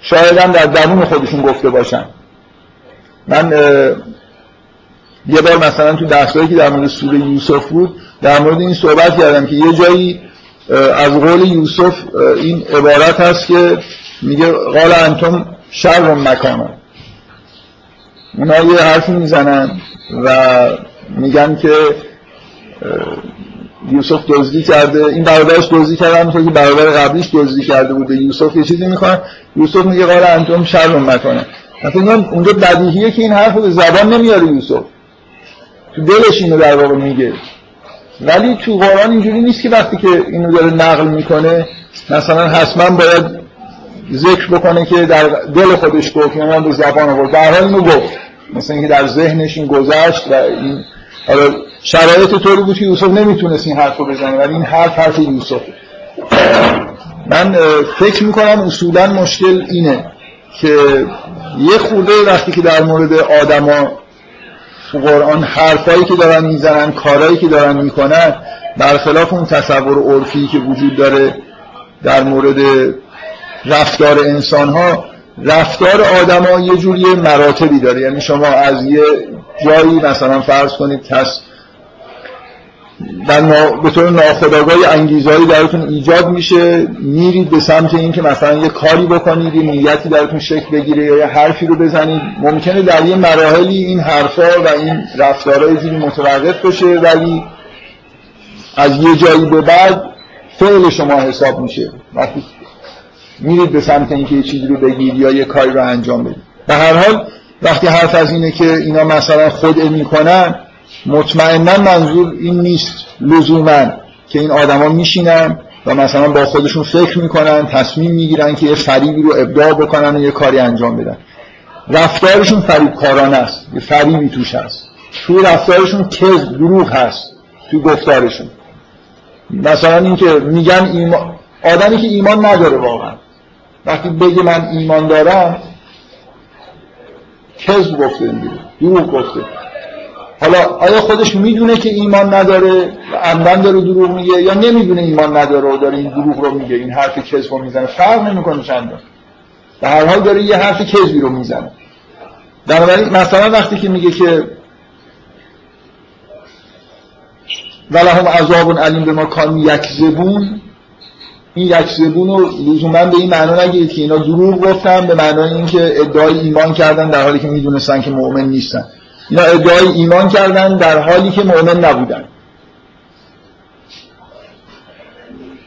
شاید هم در درون خودشون گفته باشن. من یه بار مثلا تو درسایی که در مورد سوره یوسف بود در مورد این صحبت کردم که یه جایی از قول یوسف این عبارت هست که میگه قال انتم شر مکانا. اونا یه حرفی می‌زنن و میگن که یوسف دزدی کرده. این برادرش دزدی کرده همونطور که برادر قبلیش دزدی کرده بوده. یوسف یه چیزی می‌خوان یوسف میگه قال انتم شر مکانا. مثلا اونجا بدیهیه که این حرف به زبان نمیاره یوسف. تو دلش اینو در واقع میگه. ولی تو قرآن اینجوری نیست که وقتی که اینو داره نقل می‌کنه مثلا حتما باید ذکر بکنه که در دل خودش گفت یا یعنی به زبان آورد در حال اینو گفت. مثلا اینکه در ذهنش این گذشت و این حالا شرایط طوری بود که یوسف نمی‌تونست این حرف رو بزنه ولی این حرف حرف یوسف. من فکر می‌کنم اصولا مشکل اینه که یه خورده وقتی که در مورد آدما تو قرآن حرفایی که دارن می‌زنن کارهایی که دارن می‌کنن برخلاف اون تصور عرفی که وجود داره در مورد رفتار انسان ها رفتار آدما یه جوری مراتبی داره. یعنی شما از یه جایی مثلا فرض کنید کس در نا... به طور ناخداگاهی انگیزهایی درتون ایجاد میشه. میرید به سمت اینکه مثلا یه کاری بکنید یه نیتی درتون شکل بگیره یا یه حرفی رو بزنید. ممکنه در یه مراحلی این حرفا و این رفتارهای زیری متوقف بشه ولی از یه جایی به بعد فعل شما حساب میشه. وقتی میرید به سمت اینکه یه چیزی رو بگید یا یه کاری رو انجام بدید. به هر حال وقتی حرف از اینه که اینا مثلا خود می‌کنن مطمئنا منظور این نیست لزوما که این آدما میشینن و مثلا با خودشون فکر می‌کنن تصمیم می‌گیرن که یه فریبی رو ابداع بکنن و یه کاری انجام بدن. رفتارشون فریب کارانه است. یه فریبی توش هست. توی رفتارشون کذب دروغ هست. توی گفتارشون. مثلا اینکه میگن ایمان آدمی که ایمان نداره واقعا. وقتی بگه من ایمان دارم کذب گفته دیگه دروغ گفته. حالا آیا خودش می‌دونه که ایمان نداره عمدن داره دروغ میگه یا نمی‌دونه ایمان نداره و داره این دروغ رو میگه این حرف کذب رو می‌زنه؟ فرق نمی‌کنه چند به هر حال داره یه حرف کذبی رو می‌زنه. بنابراین مثلا وقتی که میگه که ولهم عذاب علیم به ما کان یکذبون این یکذبون رو لزوما به این معنا نگیرید که اینا دروغ گفتن به معنای اینکه ادعای ایمان کردن در حالی که می‌دونستن که مؤمن نیستن. اینا ادعای ایمان کردن در حالی که مؤمن نبودن.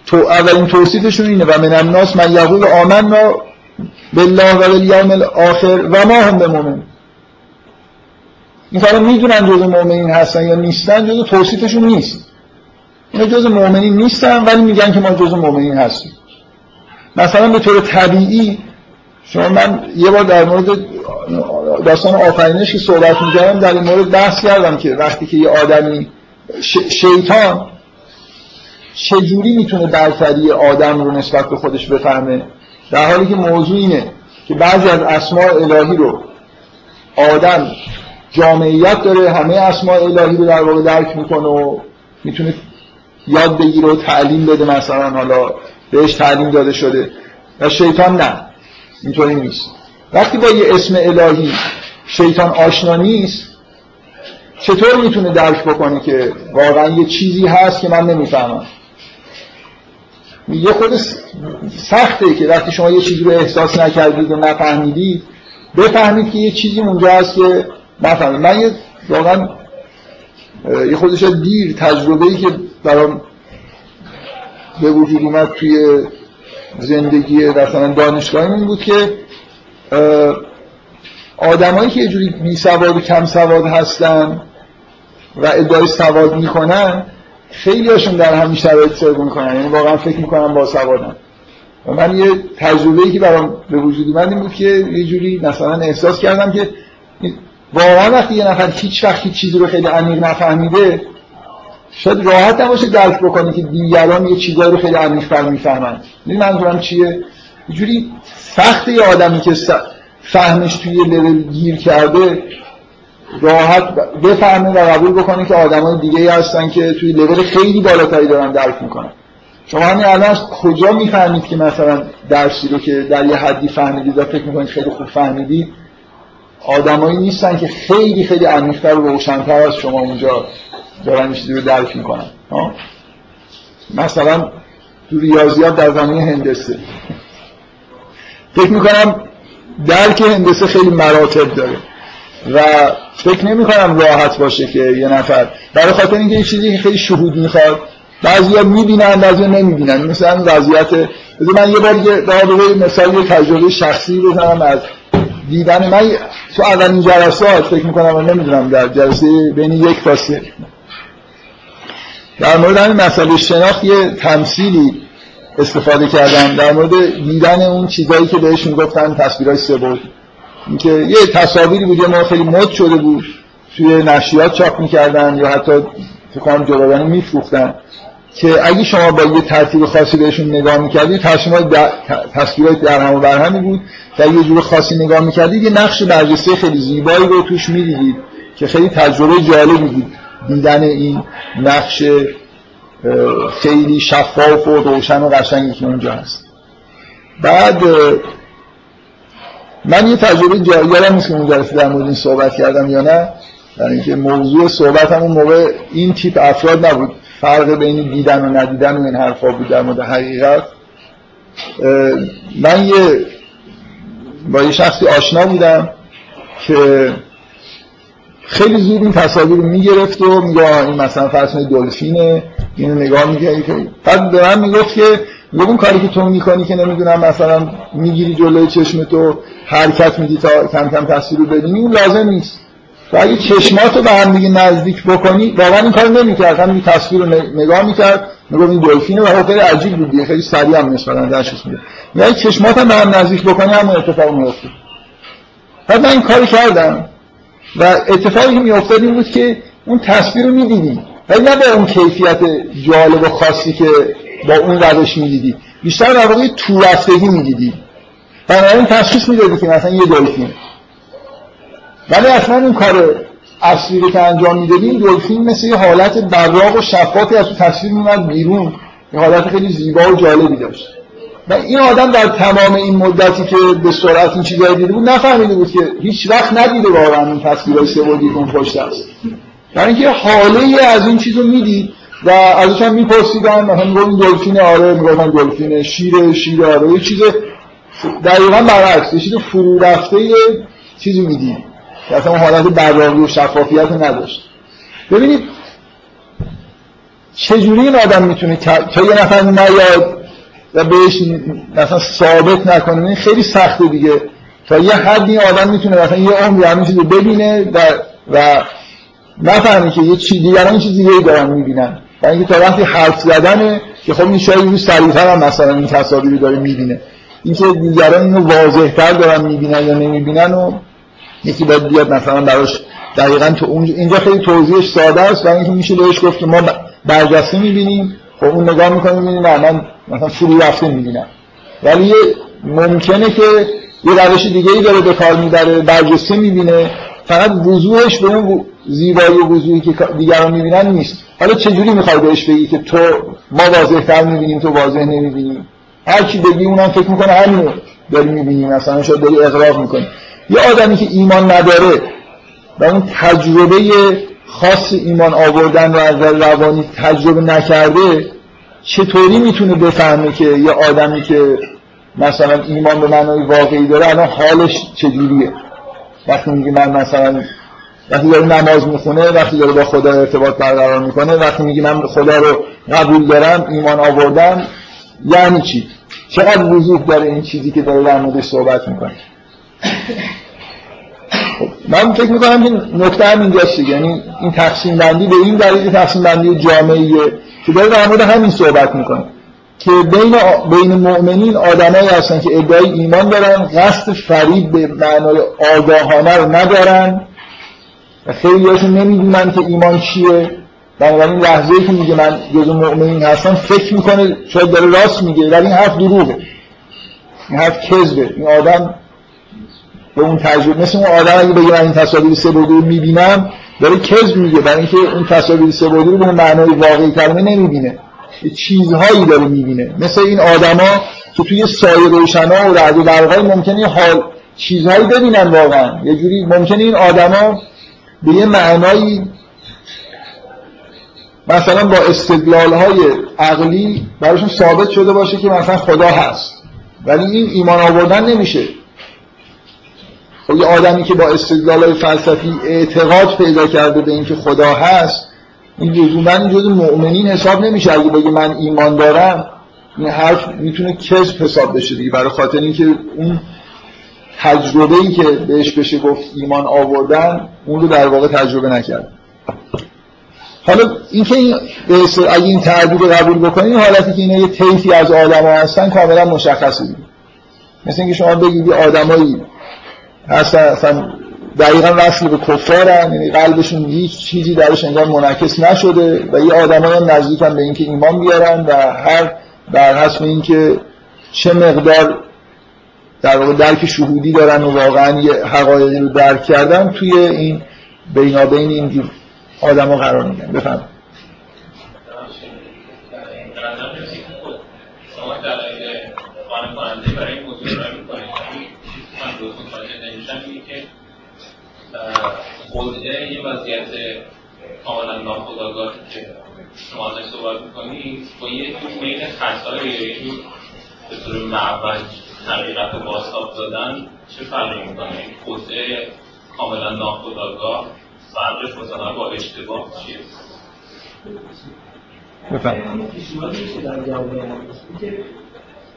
تو اولین توصیفشون اینه و من الناس من یقول آمنا بالله و بالیوم الاخر و ما هم به مؤمن این کارا می‌دونن جز مؤمنین هستن یا نیستن جز توصیفشون نیست. اینا جز مؤمنین نیستن ولی میگن که ما جز مؤمنین هستیم. مثلا به طور طبیعی شما من یه بار در مورد داستان آفرینش که صحبت می‌کردم در این مورد بحث کردم که وقتی که یه آدمی شیطان چجوری می‌تونه برتری آدم رو نسبت به خودش بفهمه؟ در حالی که موضوع اینه که بعضی از اسماء الهی رو آدم جامعیت داره همه اسماء الهی رو در واقع درک می‌کنه و می‌تونه یاد بگیره و تعلیم بده مثلا حالا بهش تعلیم داده شده. و شیطان نه. اینطوری نیست. وقتی با یه اسم الهی شیطان آشنا نیست چطور می‌تونه درک بکنه که واقعا یه چیزی هست که من نمی‌فهمم؟ یه خود سخته که وقتی شما یه چیزی رو احساس نکردید و نفهمیدید بفهمید که یه چیزی اونجا هست که نفهمید. من یه واقعا یه خودش دیر تجربه ای که برام به وجود اومد توی زندگی مثلا دانشگاهی این بود که آدمایی که یه جوری بی سواد و کم سواد هستن و ادعای سواد می‌کنن خیلی هاشون در همین شرایط سرگو می‌کنن. یعنی واقعا فکر می‌کنن با سوادن. و من یه تجربه که برام به وجود اومد این بود که یه جوری مثلا احساس کردم که واقعا وقتی یه نفر هیچ وقت چیزی رو خیلی عمیق نفهمیده شاید راحت نباشه درک بکنی که دیگران یه چیزایی رو خیلی عمیق‌تر می‌فهمن. این منظورم چیه؟ اینجوری سخت یه آدمی که فهمش توی لول گیر کرده راحت بفهمه و قبول بکنه که آدمای دیگه هستن که توی لول خیلی بالاتری دارن درک می‌کنن. شما همین الان کجا می‌فهمید که مثلا درسی رو که در یه حدی فهمیدید و فکر می‌کنید خیلی خوب فهمیدید آدمایی نیستن که خیلی خیلی عمیق‌تر و روشن‌تر از شما اونجا دارن این چیزی رو درک می‌کنن مثلا تو ریاضیات در زمینه هندسه. فکر می‌کنم درک هندسه خیلی مراتب داره. و فکر نمی کنم راحت باشه که یه نفر برای خاطر اینکه یه چیزی خیلی شهود می‌خواد بعضیا می‌بینن بعضیا نمی‌بینن. مثلا وضعیت من یه بار یه در مثال یه تجربه شخصی بزنم از دیدن من. تو اولین جلسات فکر می‌کنم و نمی‌دونم در جلسه بین یک تا سه. در مورد همین مسئله شناخت یه تمثیلی استفاده کردم در مورد دیدن اون چیزایی که بهش می‌گفتن تصویرهای سه بود اینکه یه تصاویری بود یه ما خیلی مد شده بود توی نشریات چاپ می‌کردن یا حتی فکر کنم جداگانه میفروختن که اگه شما با یه ترتیب خاصی بهشون نگاه می‌کردید تصویرهای در هم و بر همی بود که یه جور خاصی نگاه می‌کردید یه نقش برجسته خیلی زیبایی رو توش می‌دیدید که خیلی تجربه جالبی بود. دیدن این نقش خیلی شفاف و روشن و قشنگی که اونجا هست. بعد من یه تجربه یادم نیست که اون جلسه در مورد این صحبت کردم یا نه. در اینکه موضوع صحبت اون موقع این تیپ افراد نبود. فرق بین دیدن و ندیدن و این حرفا بود در مورد حقیقت. من یه با یه شخصی آشنا بودم که خیلی زود این تصاویر رو می‌گرفت و میگه این مثلا فرض دلفینه اینو نگاه میگه بعد به من می‌گفت که میگه اون کاری که تو می‌کنی که نمی‌دونم مثلا می‌گیری جلوی چشم تو حرکت میدی تا کم کم تصویر رو ببینی اون لازم نیست. و اگه چشماتو به هم دیگه نزدیک بکنی واقعا این کار نمی‌کرد. همین تصویر رو نگاه می‌کرد می‌گفت این دلفینه و خیلی عجیب بود خیلی سریع هم نسبتا درشش میده یعنی چشمات هم به هم نزدیک بکنی همون اتفاق میفته بعد من این کاری کردم. و اتفاقی که میافتاد این بود که اون تصویر رو می‌دیدی ولی نه به اون کیفیت جالب و خاصی که با اون روش می‌دیدی بیشتر در واقع تو رفتگی می‌دیدی. بنابراین تشخیص می‌دادی که مثلا یه دلفین. ولی اصلا اون کار اصلی رو که انجام می‌دادیم دلفین مثل یه حالت براق و شفافی از تو تصویر میومد بیرون. یه حالت خیلی زیبا و جالبی داشت. و این آدم در تمام این مدتی که به سرعت این چیزایی دیده بود نفهمیده بود که هیچ وقت ندیده واقعا این تصویرهای سوادی اون پشت است. در اینکه حاله از این چیزو می‌دید و ازش هم میپرسیدن مثلا می‌گفت این دلفین آره می‌گفتن دلفین شیر شیر آره یه چیز دقیقا برعکس یه چیز فرو رفته چیزی می‌دید. که اصلا حالت براقی و شفافیت نداشت. ببینید چجوری این آدم می‌تونه که یه نفر نیاد و بهش مثلا ثابت نکنه این خیلی سخته دیگه. تا یه حدی آدم می‌تونه مثلا یه عمر همین چیزو ببینه و و نفهمه که یه چیز دیگران چیز دیگه دارن می‌بینن. و اینکه تا وقتی حرف زدنه که خب این شاید یه سریعتر هم مثلا این تصاویری داره می‌بینه. اینکه دیگران اینو واضحتر دارن می‌بینن یا نمی‌بینن و یکی باید بیاد مثلا براش دقیقا تو اینجا خیلی توضیحش ساده است و اینکه میشه بهش گفت ما برجسته می‌بینیم. خب اون نگاه می‌کنه می‌بینی نه من مثلا فرو رفته می‌بینم. ولی ممکنه که یه روش دیگه ای داره به کار می‌بره برجسته می‌بینه. فقط وضوحش به اون زیبایی و وضوحی که دیگران می‌بینن نیست. حالا چجوری می‌خوای بهش بگی که تو ما واضح تر می‌بینیم تو واضح نمی‌بینیم هر چی بگی اونم فکر می‌کنه همینو داری می‌بینی مثلا شاید داری اقراق می‌کنی. یه آدمی که ایمان نداره و اون تجربه خاص ایمان آوردن و از روانی تجربه نکرده چطوری می‌تونه بفهمه که یه آدمی که مثلا ایمان به معنای واقعی داره الان حالش چجوریه؟ وقتی میگه من مثلا وقتی داره نماز می‌خونه وقتی داره با خدا ارتباط برقرار می‌کنه وقتی میگه من خدا رو قبول دارم ایمان آوردم یعنی چی؟ چقدر وضوح داره این چیزی که داره در موردش صحبت می‌کنه؟ خب من فکر می‌کنم که نکته هم اینجاست یعنی این تقسیم بندی به این دلیل تقسیم بندی جامعه که داره در مورد همین صحبت می‌کنه که بین بین مؤمنین آدمایی هستن که ادعای ایمان دارن قصد فرید به معنای آگاهانه رو ندارن و خیلی هاشون نمی‌دونن که ایمان چیه. بنابراین لحظه ای که میگه من جزو مؤمنین هستم فکر می‌کنه شاید داره راست میگه ولی این حرف دروغه. این حرف کذبه. این آدم به اون تجربه مثل اون آدم اگه بگه من این تصاویر سه رو می‌بینم داره کذب میگه. برای اینکه اون تصاویر سه رو به معنای واقعی کلمه نمی‌بینه. چیزهایی داره می‌بینه. مثل این آدما که توی سایه روشنا و رعد و برقای ممکنه حال چیزهایی ببینن واقعا. یه جوری ممکنه این آدما به یه معنایی مثلا با استدلال های عقلی براشون ثابت شده باشه که مثلا خدا هست. ولی این ایمان آوردن نمیشه. یه آدمی که با استدلال فلسفی اعتقاد پیدا کرده به اینکه خدا هست این لزوما این جز مؤمنین حساب نمیشه. اگه بگه من ایمان دارم این حرف می‌تونه کذب حساب بشه دیگه. برای خاطر اینکه اون تجربه ای که بهش بشه گفت ایمان آوردن اون رو در واقع تجربه نکرد. حالا اینکه این اگه این تعبیر قبول بکنید حالتی که اینا یه طیفی از آدما هستن کاملا مشخصه دیگه. مثل اینکه شما بگید آدمایی اصلا دقیقا وصل به کفارن یعنی قلبشون هیچ چیزی درش انگار منعکس نشده و یه آدمایی هم به اینکه ایمان بیارن و هر در حسب اینکه چه مقدار در واقع درک شهودی دارن و واقعا یه حقایقی رو درک کردن توی این بینابین این آدم ها قرار میدن بفهم برای این موضوع خلعه یه وضعیت کاملا ناخداگاه که شما ازش صحبت می‌کنید با یه جور میل خطایی یا یه جور به طور معوج حقیقت رو باستاب دادن چه فرقی می‌کنه؟ این خلعه کاملا ناخداگاه فرقش مثلا با اشتباه چیه؟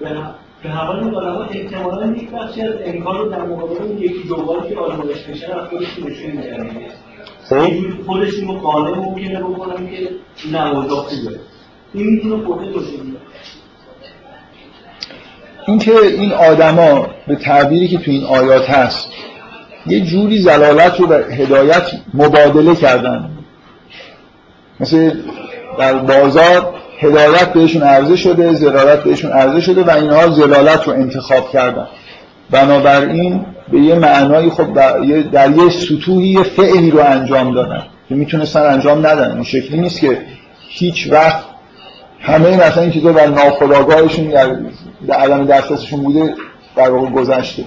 بفهم به حوال علما احتمالا یک بخشی از انکار رو در مقابل اون یکی دوباری که آزمایش میشن از خودشون نشون میدن خب؟ خودشون رو قانع ممکنه بکنن که نه اوضاع خوبه این می‌تونه خودش باشه. اینکه این آدما به تعبیری که تو این آیات هست یه جوری زلالت رو به هدایت مبادله کردن. مثل در بازار هدایت بهشون عرضه شده زلالت بهشون عرضه شده و اینها زلالت رو انتخاب کردن. بنابراین به یه معنایی خب در یه سطوحی یه فعلی رو انجام دادن که می‌تونستن انجام ندن. این شکلی نیست که هیچ وقت همه مثلا این چیزا در ناخداگاهشون در, در عدم دسترسشون بوده در واقع گذشته.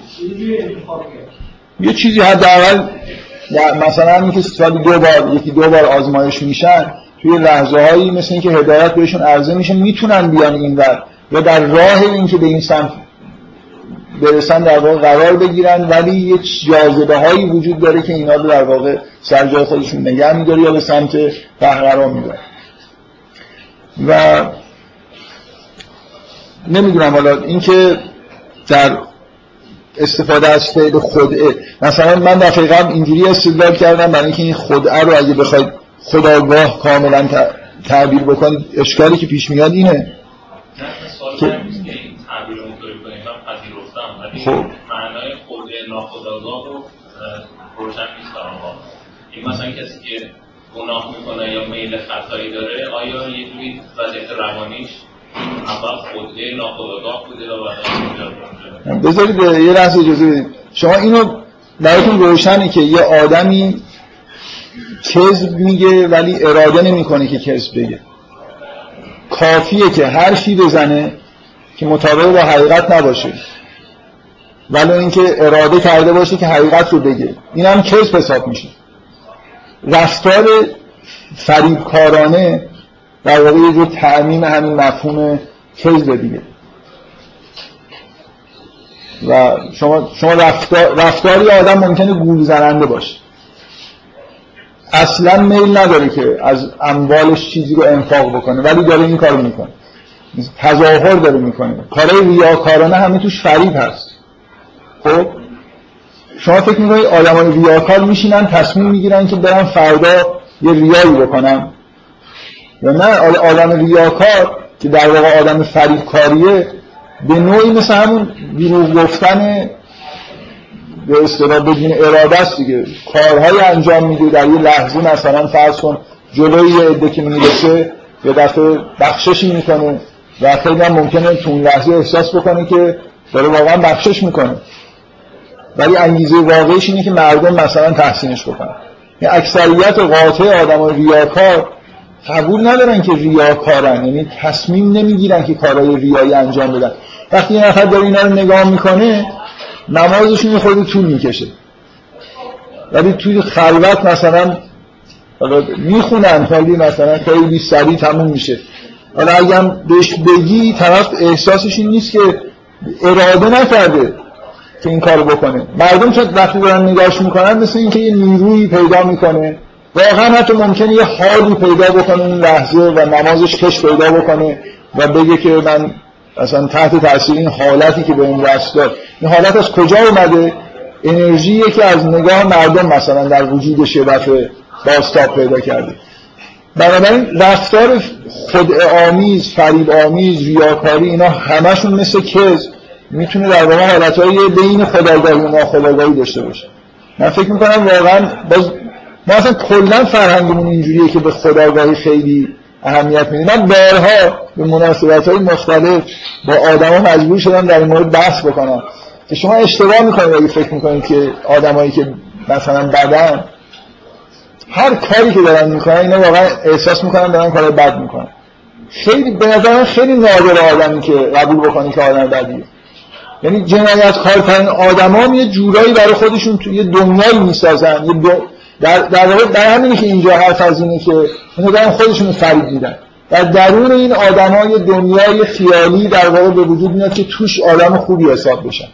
یه چیزی حداقل مثلا اینکه سال دو بار یکی دو بار آزمایش میشن توی لحظه هایی مثل اینکه هدایت بهشون عرضه میشه می‌تونن بیان این ور و در راه اینکه به این سمت برسن در واقع قرار بگیرن ولی یه جاذبه هایی وجود داره که اینا رو در واقع سر جای خودشون نگه میداره یا به سمت ته قرار میداره و نمی‌دونم حالا اینکه در استفاده از فعل خدعه مثلا من دقیقا اینجوری استدلال کردم برای اینکه این خدعه رو اگه بخواید خداگاه کاملا تعبیر بکنید اشکالی که پیش میاد اینه. که خب. معنای خود ناخداگاه رو روشن نیست این مثلا کسی که گناه می‌کنه یا میل خطایی داره آیا یه جوری وضعیت روانیش اول خوده ناخداگاه بوده و بذارید یه لحظه اجازه بدید. شما اینو براتون روشنه که یه آدمی کذب میگه ولی اراده نمی‌کنه که کذب بگه. کافیه که حرفی بزنه که مطابق با حقیقت نباشه. ولی اینکه اراده کرده باشه که حقیقت رو بگه. این هم کذب حساب میشه. رفتار فریبکارانه در واقع یه تعمیم همین مفهوم کذب دیگه. و شما, شما رفتار، رفتاری آدم ممکنه گول زننده باشه. اصلا میل نداره که از اموالش چیزی رو انفاق بکنه ولی داره این کارو می‌کنه. تظاهر داره می‌کنه. کارهای ریاکارانه همه توش فریب هست. خب؟ شما فکر می‌کنید آدمان ریاکار میشینن تصمیم می‌گیرن که برن فردا یه ریایی بکنن؟ یا نه؟ آدم ریاکار که در واقع آدم فریبکاریه به نوعی مثل همون دروغ گفتن به اصطلاح بدون اراده است دیگه. کارهای انجام میده در یه لحظه مثلا فرض کن جلوی یه عده که می‌رسه یه دفعه بخششی می‌کنه و خیلی هم ممکنه تو اون لحظه احساس بکنه که داره واقعا بخشش می‌کنه. ولی انگیزه واقعیش اینه که مردم مثلا تحسینش بکنن. یعنی اکثریت قاطع آدم ریاکار قبول ندارن که ریاکارن یعنی تصمیم نمی‌گیرن که کارهای ریایی انجام بدن. وقتی یه نفر داره اینا رو نگاه می‌کنه نمازشون خود طول می‌کشه. ولی توی خلوت مثلا می‌خونن ولی مثلا خیلی سریع تموم میشه. حالا اگه بهش بگی طرف احساسش این نیست که اراده نکرده که این کارو بکنه. مردم چون وقتی دارن نگاهش می‌کنن مثل اینکه یه نیرویی پیدا می‌کنه. واقعا حتی ممکنه یه حالی پیدا بکنه این لحظه و نمازش کش پیدا بکنه و بگه که من اصلا تحت تاثیر این حالتی که به این دست داد. این حالت از کجا اومده؟ انرژی که از نگاه مردم مثلا در وجودش یه دفعه باستاب پیدا کرده. بنابراین رفتار خود آمیز فریب آمیز ریاکاری اینا همشون مثل کز می‌تونه در واقع حالتهای بین خداگاهی و ناخداگاهی داشته باشه. من فکر می‌کنم واقعا باز ما اصلا کلا فرهنگمون اینجوریه که به خداگاهی خیلی اهمیت میدیم من بارها به مناسبت های مختلف با آدما مجبور شدم در مورد بحث بکنم. که شما اشتباه می‌کنید اگه فکر می‌کنید که آدمایی که مثلا بدن هر کاری که دارن می‌کنن اینا واقعا احساس می‌کنن دارن کار بد می‌کنن. خیلی به نظر خیلی نادر آدمی که قبول بکنی که آدم بدیه. یعنی جنایت کارترین آدما یه جورایی برای خودشون توی یه دنیایی می‌سازن یه دو... در در واقع در همینه که اینجا حرف از اینه که اینا دارن خودشون فریب میدن. در درون این آدما یه دنیای خیالی در واقع به وجود میاد که توش آدم خوبی حساب بشن.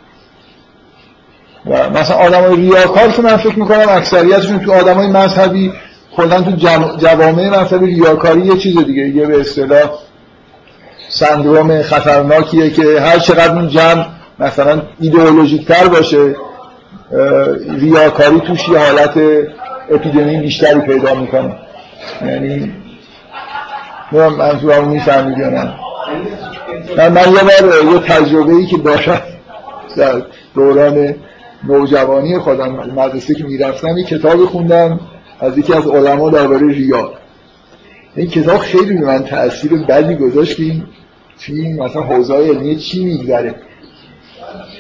و مثلا آدم ریاکار که من فکر می‌کنم اکثریتشون تو آدم های مذهبی کلا تو جوامع مذهبی ریاکاری یه چیز دیگه یه به اصطلاح سندروم خطرناکیه که هر چقدر اون جمع مثلا ایدئولوژیک تر باشه ریاکاری توش یه حالت اپیدمی بیشتری پیدا می‌کنه. یعنی من منظورم می‌فهمید یا نه؟ من, من یه بار یه تجربه ای که داشتم در دوران نوجوانی خودم مدرسه که می‌رفتم یه کتاب خوندم از یکی از علما درباره ریا. این کتاب خیلی به من تاثیر بدی گذاشت که توی مثلا حوزه علمی چی میگذره؟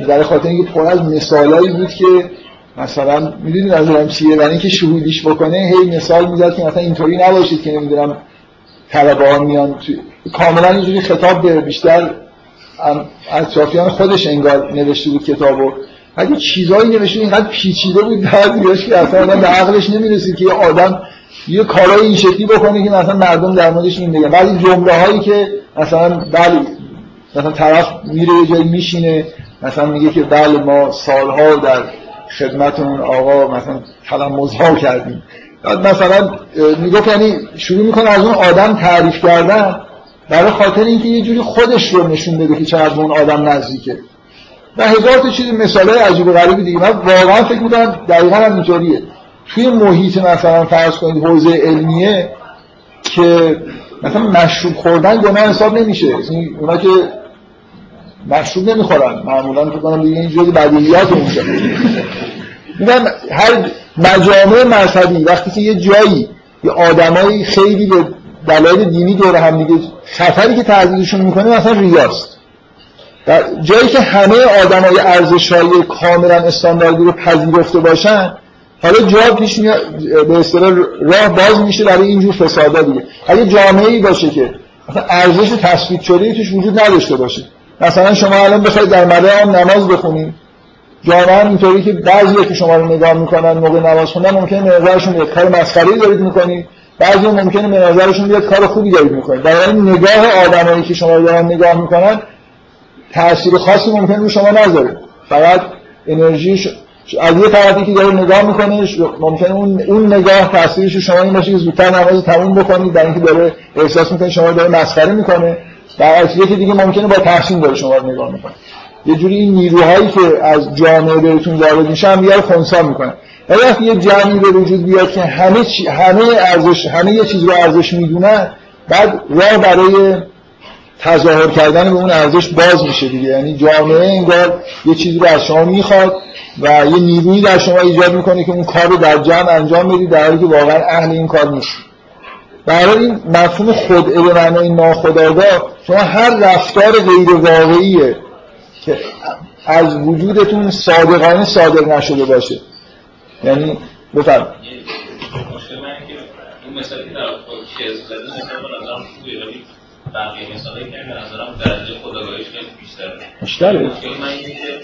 در خاطر اینکه پر از مثالایی بود که مثلا می‌دونید از چیه؟ برای اینکه شهودیش بکنه هی مثال می‌داد که مثلا اینطوری نباشید که نمی‌دونم طلبه میان کاملا اینجوری خطاب به بیشتر اطرافیان خودش انگار نوشته بود کتابو اگه چیزایی نوشته اینقدر پیچیده بود در که اصلا به عقلش نمی‌رسید که یه آدم یه کارای این شکلی بکنه که مثلا مردم در موردش این بگن. بعضی جمله هایی که مثلا بله مثلا طرف میره یه جایی میشینه مثلا میگه که بله ما سالها در خدمت اون آقا مثلا تلمزها کردیم. بعد مثلا می‌گفت یعنی شروع می‌کنه از اون آدم تعریف کردن برای خاطر اینکه یه جوری خودش رو نشون بده که چقدر اون آدم نزدیکه. و هزار تا چیز مثال عجیب و غریبی دیگه. من واقعا فکر می‌کنم دقیقا هم اینطوریه. توی محیط مثلا فرض کنید حوزه علمیه که مثلا مشروب خوردن گناه حساب نمیشه. اونا که مشروب نمی‌خورن. معمولا فکر کنم دیگه این جزء بدیهیات اونجا میگم هر مجامع مذهبی وقتی که یه جایی یه آدمایی خیلی به دلایل دینی دور هم دیگه خطری که تعذیرشون می‌کنه مثلا ریاست در جایی که همه آدمای ارزش های کاملا استانداردی رو پذیرفته باشن حالا جا پیش به اصطلاح راه باز میشه برای اینجور فسادا دیگه. اگه جامعه ای باشه که ارزش تثبیت شده توش وجود نداشته باشه. مثلا شما الان بخواید در مدام نماز بخونید جامعه اینطوری که بعضی که شما رو نگاه می‌کنن موقع نماز خوندن ممکنه به نظرشون بیاد کار مسخره دارید می‌کنید. بعضی ممکنه به نظرشون بیاد کار خوبی دارید می‌کنید. در این نگاه آدمایی که شما رو نگاه می‌کنن تاثیر خاصی ممکنه رو شما نذاره فقط انرژی ش... از یه طرفی که داره نگاه می‌کنه ممکنه اون اون نگاه تاثیرش شما این باشه که زودتر نماز تموم بکنید در اینکه داره احساس می‌کنه شما داره مسخره می‌کنه. در که دیگه ممکنه با تحسین داره شما رو نگاه می‌کنه. یه جوری این نیروهایی که از جامعه بهتون وارد میشه هم دیگه خونسا می‌کنن. وقتی یه جمعی به وجود بیاد که همه چی... همه ارزش همه یه چیز رو ارزش می‌دونن بعد راه برای تظاهر کردن به اون ارزش باز میشه دیگه. یعنی جامعه انگار یه چیزی رو از شما می‌خواد و یه نیرویی در شما ایجاد می‌کنه که اون کار رو در جمع انجام بدید در حالی که واقعا اهل این کار نیست برای این مفهوم خدعه به معنای ناخداگاه شما هر رفتار غیر واقعیه که از وجودتون صادقانه صادق نشده باشه. یعنی بفرم که بقیه به نظرم درجه خداگاهیش خیلی بیشتره. من اینه که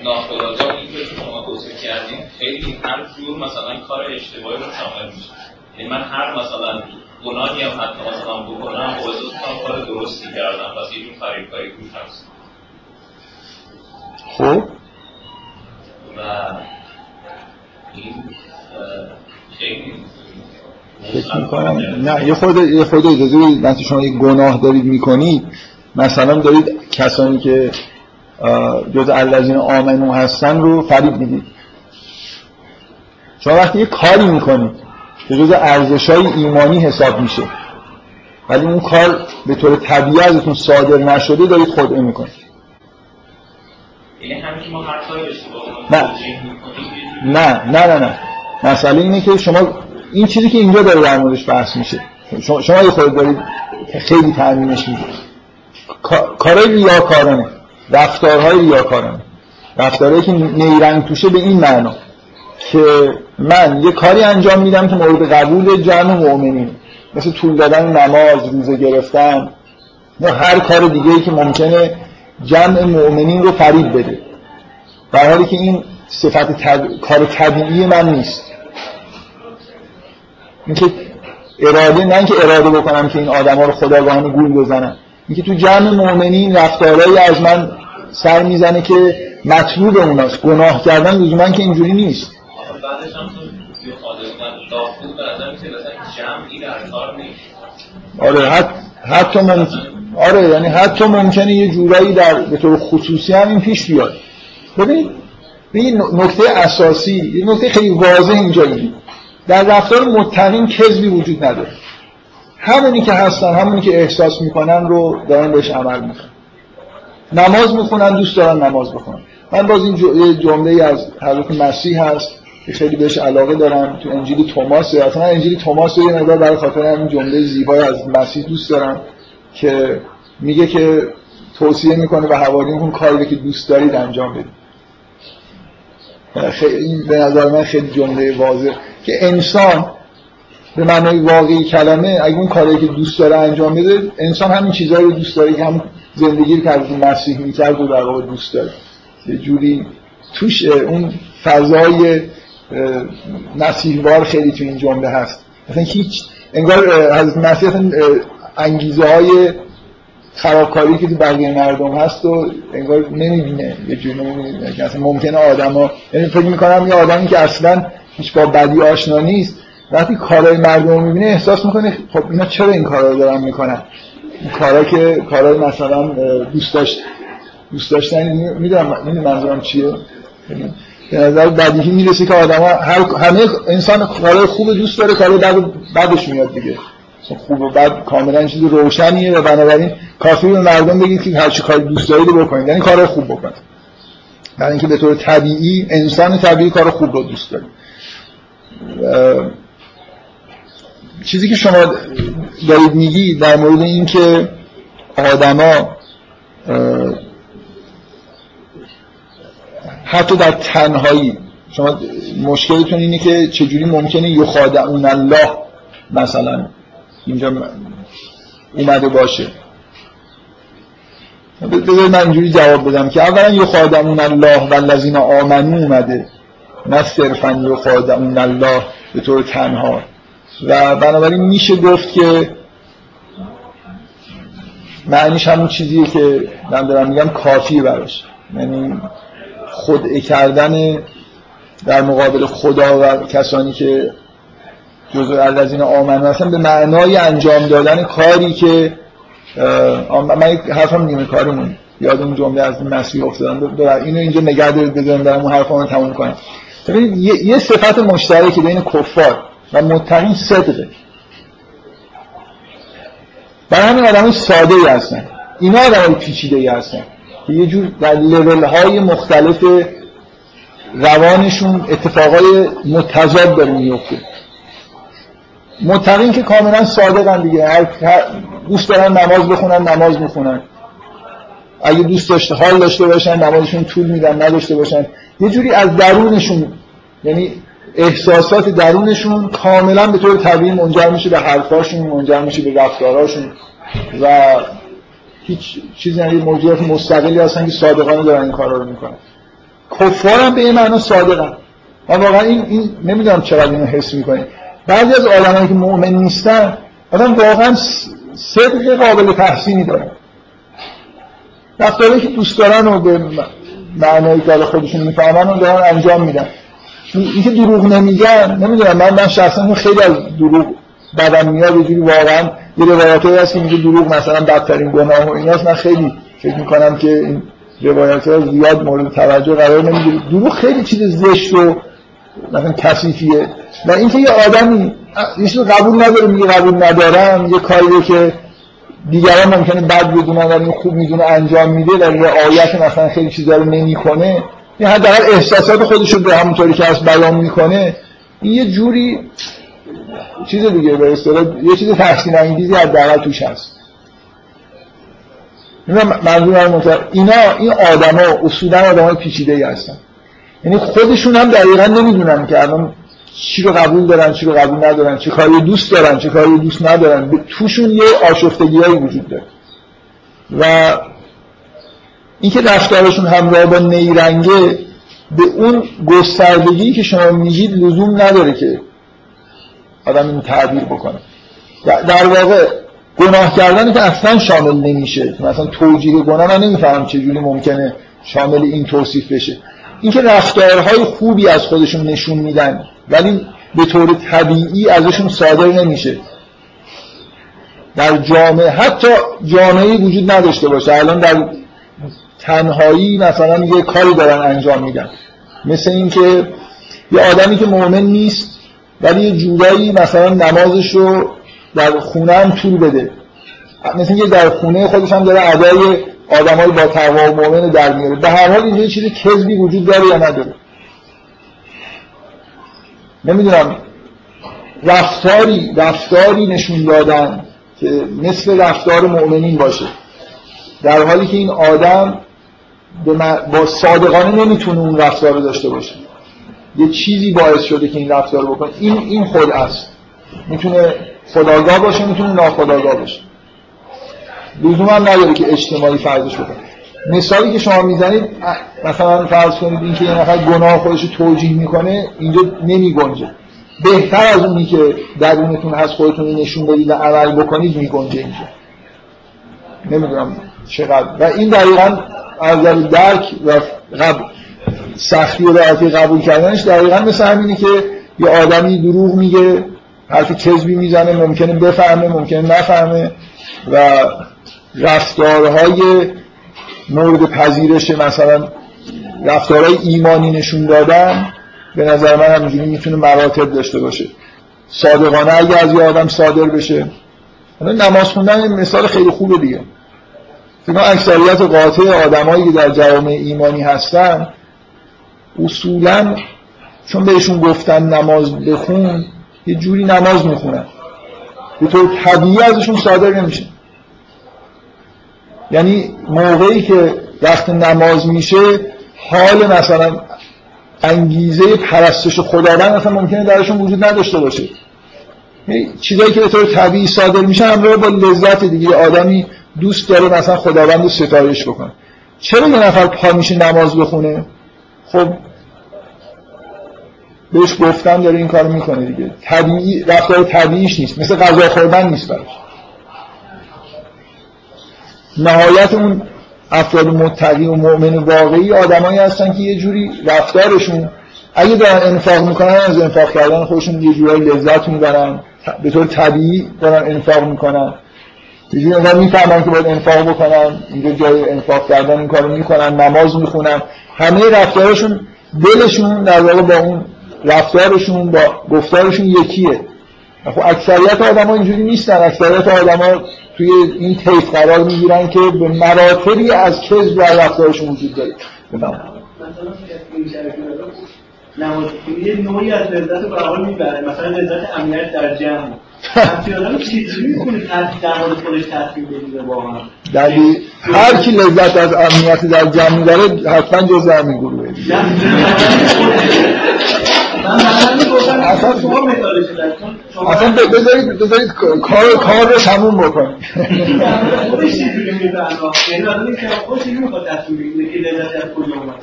مدل ناخداگاهی که شما توصیف کردین خیلی هر جور مثلا کار اشتباهی رو شامل میشه. یعنی من هر مثلا گناهی هم حتی مثلا بکنم احساس می‌کنم کار درستی کردم پس یه جور فریبکاری توش هست. خب؟ و این خیلی فکر می‌کنم. نه یه خود یه خود اجازه بدید. وقتی شما یک گناه دارید می‌کنید مثلا دارید کسانی که جز الذین آمنو هستن رو فریب می‌دید. شما وقتی یه کاری می‌کنید که جز ارزش های ایمانی حساب میشه ولی اون کار به طور طبیعی ازتون صادر نشده دارید خدعه می‌کنید. یعنی نه. نه نه نه نه. مسئله اینه که شما این چیزی که اینجا داره در موردش بحث میشه شما, شما یه خود دارید خیلی تعمیمش می‌دید کارهای ریاکارانه. رفتارهای ریاکارانه رفتارهایی که نیرنگ توشه به این معنا که من یه کاری انجام میدم که مورد قبول جمع مؤمنین. مثل طول دادن نماز روزه گرفتن. یا هر کار دیگه ای که ممکنه جمع مؤمنین رو فریب بده. در حالی که این صفت طب... کار طبیعی من نیست. اینکه اراده نه اینکه اراده بکنم که این آدما رو خداگاهانه گول بزنم اینکه تو جمع مؤمنین رفتارهایی از من سر می‌زنه که مطلوب اوناست. گناه کردن لزوما که اینجوری نیست. آره حت... حتی ممکن آره یعنی حتی ممکنه یه جورایی در به طور خصوصی هم این پیش بیاد. ببینید این نکته اساسی یه نکته خیلی واضح اینجا در رفتار متقین کذبی وجود نداره. همونی که هستن همونی که احساس می‌کنن رو دارن بهش عمل می‌کنن. نماز می‌خونن دوست دارن نماز بخونن. من باز این جمله از حضرت مسیح هست که خیلی بهش علاقه دارم تو انجیل توماس. اصلا انجیل توماس یه مقدار برای خاطر همین جمله زیبای از مسیح دوست دارم که میگه که توصیه می‌کنه به حواریون کاری که دوست دارید انجام بدید. خیلی به نظر من خیلی جمله واضح که انسان به معنای واقعی کلمه اگه اون کاری که دوست داره انجام بده انسان همین چیزهایی رو دوست داره که هم زندگی رو که از مسیح می‌کرد و در واقع دوست داره. یه جوری توش اون فضای مسیحوار خیلی تو این جمله هست. مثلا هیچ انگار از مسیح انگیزه های خرابکاری که تو بقیه مردم هست و انگار نمی‌بینه یه جوری نمی‌بینه. که اصلا ممکنه آدم ها یعنی فکر می‌کنم یه آدمی که اصلا هیچ با بدی آشنا نیست وقتی کارهای مردم می‌بینه احساس می‌کنه خب اینا چرا این کارا رو دارن می‌کنن؟ این کارا که کارهای مثلا دوست داشت دوست داشتن می‌دونم می‌دونم منظورم چیه؟ به نظر بدیهی می‌رسه که آدم ها هر همه انسان کارهای خوب دوست داره کارهای بد بدش میاد دیگه. مثلا خوب و بد کاملا چیز روشنیه و بنابراین کافی به مردم بگید که هر چی کار دوست دارید بکنید یعنی کار خوب بکنید. برای اینکه به طور طبیعی انسان طبیعی کار خوب رو دوست داره. چیزی که شما دارید میگی در مورد اینکه آدما حتی در تنهایی شما مشکلتون اینه که چجوری ممکنه یخادعون الله مثلا اینجا اومده باشه. بذارید من اینجوری جواب بدم که اولا یخادعون الله و الذین آمنو اومده نه صرفا یخادعون الله به طور تنها. و بنابراین میشه گفت که معنیش همون چیزیه که من دارم میگم کافیه براش. یعنی خدعه کردن در مقابل خدا و کسانی که جزء الذین آمنو هستن به معنای انجام دادن کاری که من یک حرفم نیمه کارمون. یاد اون جمله از مسیح افتادم اینو اینجا نگه دارید بذارم دارم اون حرفمو تموم کنم. یه صفت مشترکی بین کفار. و متقین صدقه برای همین آدم ساده ای هستن. اینا آدم پیچیده ای هستن. که یه جور در لیول های مختلف روانشون اتفاقای متضاد داره میفته متقین که کاملا صادقن دیگه. هر دوست دارن نماز بخونن نماز می‌خونن. اگه دوست داشته حال داشته باشن نمازشون طول میدن نداشته باشن. یه جوری از درونشون یعنی احساسات درونشون کاملا به طور طبیعی منجر میشه به حرفاشون منجر میشه به رفتاراشون و هیچ چیزی یعنی موجودات مستقلی هستن که صادقانه دارن این کارا رو می‌کنن. کفار هم به این معنا صادقن. من واقعا این, این نمی‌دونم چقدر اینو حس می‌کنه بعضی از آدمایی که مؤمن نیستن آدم واقعا صدق قابل تحسینی دارن. رفتاری که دوست دارن و به معنای کار خودشون می‌فهمن و دارن انجام میدن. اینکه دروغ نمیگن نمی‌دونم من من شخصا خیلی از دروغ بدم میاد یه جوری واقعا یه روایتی هست که میگه دروغ مثلا بدترین گناه و ایناست. من خیلی فکر می‌کنم که این روایت ها زیاد مورد توجه قرار نمی‌گیره. دروغ خیلی چیز زشت و مثلا کثیفیه. و اینکه یه آدمی یه قبول نداره میگه قبول ندارم یه کاری که دیگران ممکنه بد بدونن ولی خوب می‌دونه انجام میده یه آیت مثلا خیلی چیزا رو نمی‌کنه این حداقل احساسات خودش رو به همونطوری که از بیان می‌کنه این یه جوری چیز دیگه به اصطلاح یه چیز تحسین انگیزی حداقل توش هست. منظورم اینا این آدما اصولا آدمای پیچیده ای هستن. یعنی خودشون هم دقیقا نمی‌دونن که الان چی رو قبول دارن چی رو قبول ندارن چه کاری دوست دارن چه کاری دوست ندارن. توشون یه آشفتگی وجود داره. و اینکه رفتارشون همراه با نیرنگه به اون گستردگی که شما میگید لزوم نداره که آدم این تعبیر بکنه. در واقع گناه کردن که اصلا شامل نمیشه. مثلا توجیه گناه من نمیفهم چجوری ممکنه شامل این توصیف بشه. اینکه رفتارهای خوبی از خودشون نشون میدن ولی به طور طبیعی ازشون صادر نمیشه. در جامعه حتی جامعه وجود نداشته باشه. الان در تنهایی مثلا یه کاری دارن انجام میدن. مثل اینکه یه آدمی که مؤمن نیست ولی یه جورایی مثلا نمازش رو در خونه هم طول بده. مثل اینکه در خونه خودش هم داره ادای آدمای با تقوا و مؤمن در میاره. به هر حال اینجا چیزی کذبی وجود داره یا نداره؟ نمی‌دونم. رفتاری رفتاری نشون دادن که مثل رفتار مؤمنین باشه. در حالی که این آدم با صادقانه نمی‌تونه اون رفتار رو داشته باشه. یه چیزی باعث شده که این رفتار بکنه. این این خود است. می‌تونه خداگاه باشه می‌تونه ناخداگاه باشه. لزوم هم نداره که اجتماعی فرضش بکنه. مثالی که شما می‌زنید مثلا فرض کنید اینکه یه نفر گناه خودش رو توجیه می‌کنه اینجا نمیگنجه. بهتر از اونی که درونتون هست خودتون نشون بدید و عمل بکنید میگنجه اینجا. نمی‌دونم چقدر. و این دقیقا از درک و قبل سختی و راحتی قبول کردنش دقیقا مثل همینی که یه آدمی دروغ میگه حرف کذبی می‌زنه ممکنه بفهمه ممکنه نفهمه و رفتارهای مورد پذیرش مثلا رفتارهای ایمانی نشون دادن به نظر من همینجوری می‌تونه مراتب داشته باشه. صادقانه اگه از یه آدم صادر بشه. نماز خوندن مثال خیلی خوبه دیگه. فکر اکثریت قاطع آدمایی که در جوامع ایمانی هستن اصولا چون بهشون گفتن نماز بخون یه جوری نماز می‌خونن. به طور طبیعی ازشون صادر نمیشه. یعنی موقعی که وقت نماز میشه حال مثلا انگیزه پرستش خداوند مثلا ممکنه درشون وجود نداشته باشه. چیزایی که به طور طبیعی صادر میشه همراه با لذت دیگه. آدمی دوست داره مثلا خداوند رو ستایش بکنه. چرا یه نفر پا میشه نماز بخونه؟ خب بهش گفتن داره این کارو می‌کنه دیگه. طبیعی رفتار طبیعیش نیست. مثل غذا خوردن نیست براش. نهایت اون افراد متقی و مؤمن واقعی آدمایی هستن که یه جوری رفتارشون اگه دارن انفاق می‌کنن از انفاق کردن خودشون یه جوری لذت می‌برن. به طور طبیعی دارن انفاق می‌کنن. یه جوری می‌فهمن که باید انفاق بکنن اینجا جای انفاق کردن این کارو می‌کنن نماز می‌خونن. همه رفتارشون دلشون در واقع با اون رفتارشون با گفتارشون یکیه. خب اکثریت آدم ها اینجوری نیستن. اکثریت آدم ها توی این تیف قرار می‌گیرن که به مراتبی از کذب در رفتارشون وجود داره. نماز یه نوعی از لذت رو به می‌بره. مثلا لذت امنیت در جمع. دلیل هر کی لذت از امنیت در جمع داره حتما جز همین گروه اصلا بذارید بذارید کار کار رو تموم بکنید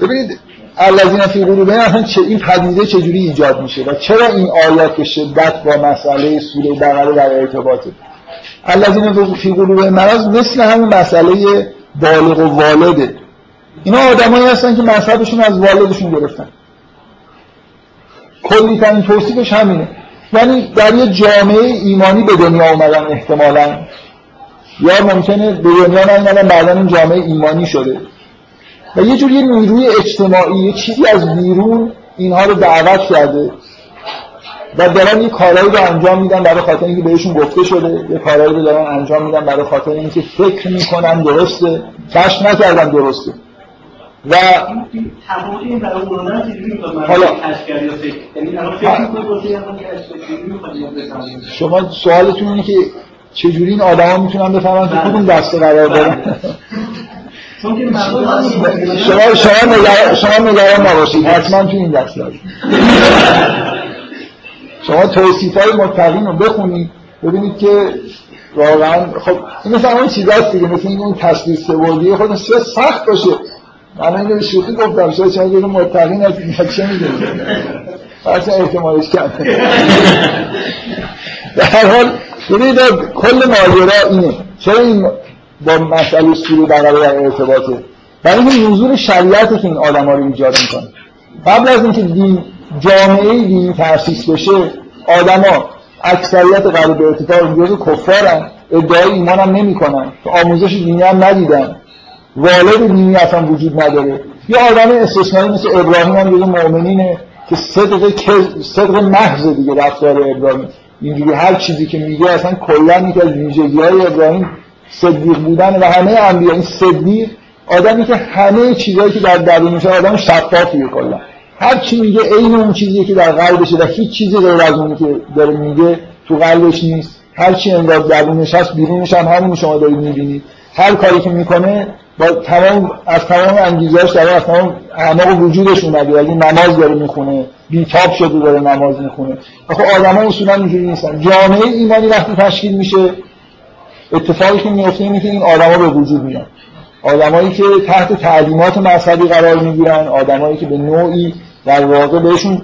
ببینید الذین فی قلوبهم اصلا چه این پدیده چجوری ایجاد میشه و چرا این آیات به شدت با مسئله سوره بقره در ارتباطه؟ الذین فی قلوبهم مرض مثل همون مسئله بالغ و والده. اینا آدمایی هستن که مذهبشون از والدشون گرفتن. کلی ترین توصیفش همینه. یعنی در یه جامعه ایمانی به دنیا اومدن احتمالا. یا ممکنه به دنیا نیومدن بعدا این جامعه ایمانی شده. و یه جور یه نیروی اجتماعی یه چیزی از بیرون اینها رو دعوت کرده. و دارن یه کارهایی رو انجام میدن برای خاطر اینکه بهشون گفته شده. یه کارهایی رو دارن انجام میدن برای خاطر اینکه فکر می‌کنن درسته. کشف نکردن درسته. و حالا شما سوالتون اینه که چجوری این آدما می‌تونن بفهمن که کدوم دسته قرار دارن؟ شما شما نگران شما نگران نباشید. حتما تو این دست دارید شما توصیف های متقین رو بخونید ببینید که واقعا خب این مثلا اون چیز هست دیگه مثل این اون تصویر سوادی خود سخت باشه. من اینو شوخی گفتم شاید چند جور متقین از این چه می‌دونید؟ اصلا احتمالش کرده در هر حال ببینید کل ماجرا اینه. چرا این با مسئله سوری بقره در ارتباطه برای اینکه نزول شریعت که این آدم ها رو ایجاد می‌کنه. قبل از اینکه دین جامعه دینی تأسیس بشه آدما اکثریت قرار به ارتفاع جز کفارن ادعای ایمان هم نمی کنن آموزش دینی هم ندیدن. والد دینی اصلا وجود نداره. یه آدم استثنایی مثل ابراهیم هم جز مؤمنینه که صدق, صدق محض دیگه رفتار ابراهیم. اینجوری هر چیزی که میگه اصلا کلا یکی از ویژگی های ابراهیم صدیق بودن و همه انبیا این صدیق آدمی که همه چیزهایی که در درونش آدم شفافیه کلا. هر چی میگه عین اون چیزی که در قلبشه و هیچ چیزی غیر از اونی که داره میگه تو قلبش نیست. هر چی انگار درونش هست بیرونش هم همون شما دارید می‌بینید. هر کاری که می‌کنه با تمام از تمام انگیزهاش داره از تمام اعماق وجودش اومده. اگه نماز داره می‌خونه بیتاب شده داره نماز می‌خونه. خب آدما اصولا اینجوری نیستن. جامعه ایمانی وقتی تشکیل میشه اتفاقی که میفته اینه که این آدما به وجود میان. آدمایی که تحت تعلیمات مذهبی قرار می‌گیرن آدمایی که به نوعی در واقع بهشون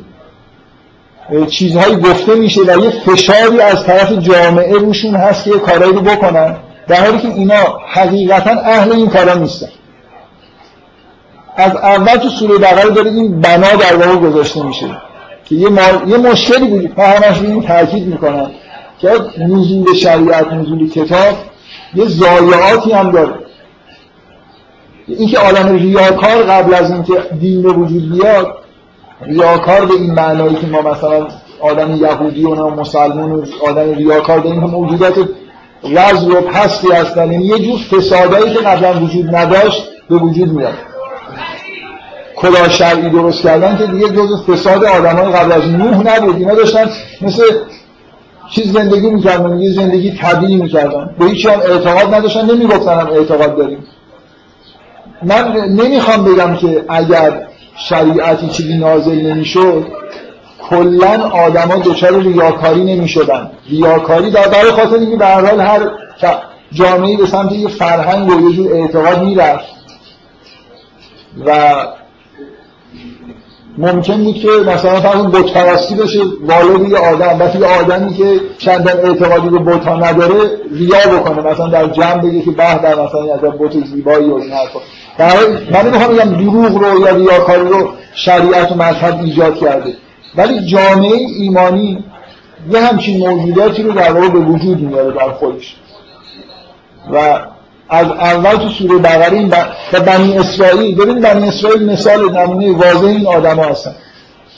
چیزهایی گفته میشه و یه فشاری از طرف جامعه روشون هست که کارایی رو بکنن در حالی که اینا حقیقتا اهل این کارا نیستن. از اول تو سوره بقره داره این بنا در واقع گذاشته میشه که یه, یه مشکلی بود من همش این تاکید می‌کنم. که نزول شریعت نزول کتاب یه ضایعاتی هم داره. اینکه عالم ریاکار قبل از اینکه دین به وجود بیاد ریاکار به این معنایی که ما مثلا آدم یهودی و مسلمان و آدم ریاکار داریم که موجودات رز و پستی هستن. یعنی یه جور فسادایی که قبلا وجود نداشت به وجود میاد. کلا شرعی درست کردن که دیگه جز فساد آدمای قبل از نوح نبود. اینا داشتن مثل چیز زندگی می‌کردن یه زندگی طبیعی می‌کردن. به هیچ هم اعتقاد نداشتن نمی‌گفتن هم اعتقاد داریم. من نمی‌خوام بگم که اگر شریعتی چیزی نازل نمی‌شد کلا آدما دچار ریاکاری نمی‌شدن. ریاکاری در برای خاطر اینکه به هر حال هر جامعه به سمت یه فرهنگ و یه جور اعتقاد می‌رفت. و ممکن بود که مثلا فرض بت پرستی بشه والد یه آدم وقتی یه آدمی که چندان اعتقادی به بت نداره ریا بکنه مثلا در جمع بگه که به در مثلا از بت زیبایی و این حرفا. من نمی‌خوام بگم دروغ رو یا ریاکاری رو شریعت و مذهب ایجاد کرده. ولی جامعه ایمانی یه همچین موجوداتی رو در واقع به وجود میاره در خودش. و از اول تو سوره بقره این و بنی اسرائیل ببینید بنی اسرائیل مثال نمونه واضح این آدما هستن.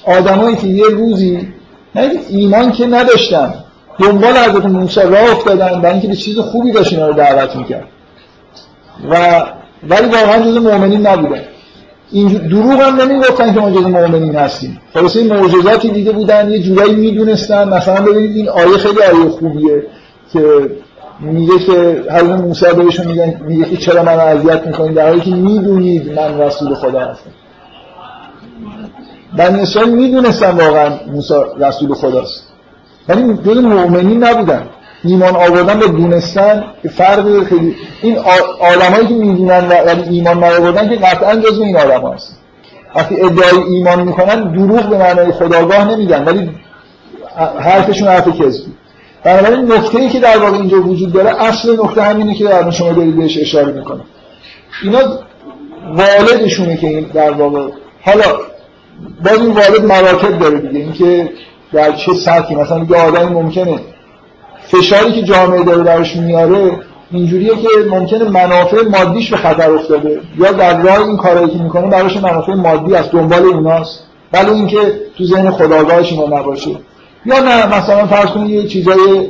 آدمایی که یه روزی نه ایمان که نداشتن دنبال حضرت موسی راه افتادن برای اینکه به چیز خوبی داشت رو دعوت می‌کرد. و ولی واقعا جز مؤمنین نبودن این دروغ هم نمی‌گفتن که ما جز مؤمنین هستیم. خلاصه این معجزاتی دیده بودن یه جورایی می‌دونستن. مثلا ببینید این آیه خیلی آیه خوبیه که میگه که حضرت موسی بهشون میگن میگه که چرا من اذیت می‌کنید؟ در حالی که می‌دونید من رسول خدا هستم. بنی اسرائیل می‌دونستن واقعا موسی رسول خداست. ولی جز مؤمنین نبودن. ایمان آوردن به دونستن فرق خیلی. این آدمایی که می‌دونن ولی ایمان نیاوردن که قطعا جزو این آدم هست. وقتی ادعای ایمان می‌کنن دروغ به معنای خداگاه نمیگن. ولی حرفشون حرف کذبی. بنابراین نکته ای که در واقع اینجا وجود داره اصل نکته همینه که در شما دارید بهش اشاره می‌کنه اینا والدشونه که این در واقع حالا باز این والد مراتب داره دیگه. اینکه در چه سطحی مثلا یه آدمی ممکنه فشاری که جامعه داره درش میاره اینجوریه که ممکنه منافع مادیش به خطر افتاده. یا در راه این کارایی که می‌کنه براش منافع مادی از دنبال اوناست. ولی اینکه تو ذهن خداگاهش اینا نباشه. یا نه مثلا فرض کنید یه چیزای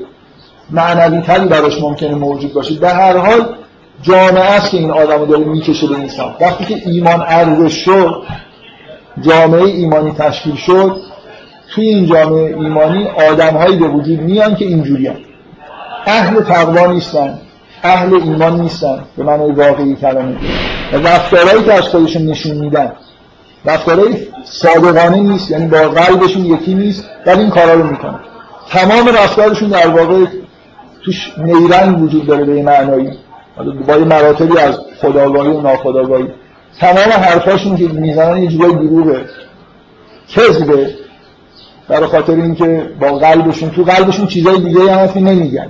معنوی تری براش ممکنه موجود باشه. در هر حال جامعه است که این آدمو داره می‌کشه به انسان. وقتی که ایمان ارزش شد جامعه ایمانی تشکیل شد توی این جامعه ایمانی آدمهایی به وجود میان که اینجوری اهل تقوا نیستن اهل ایمان نیستن به معنی واقعی کلمه و رفتارهایی که از خودشون نشون میدن رفتارهای صادقانه نیست یعنی با قلبشون یکی نیست ولی این کارا رو می‌کنن تمام رفتارشون در واقع توش نیرنگ وجود داره به معنایی. با یه مراتبی از خداگاهی و ناخداگاهی. تمام حرفاشون که می‌زنن یه جورای دروغه. کذبه. برای خاطر اینکه با قلبشون تو قلبشون چیزای دیگه هم نمیگن.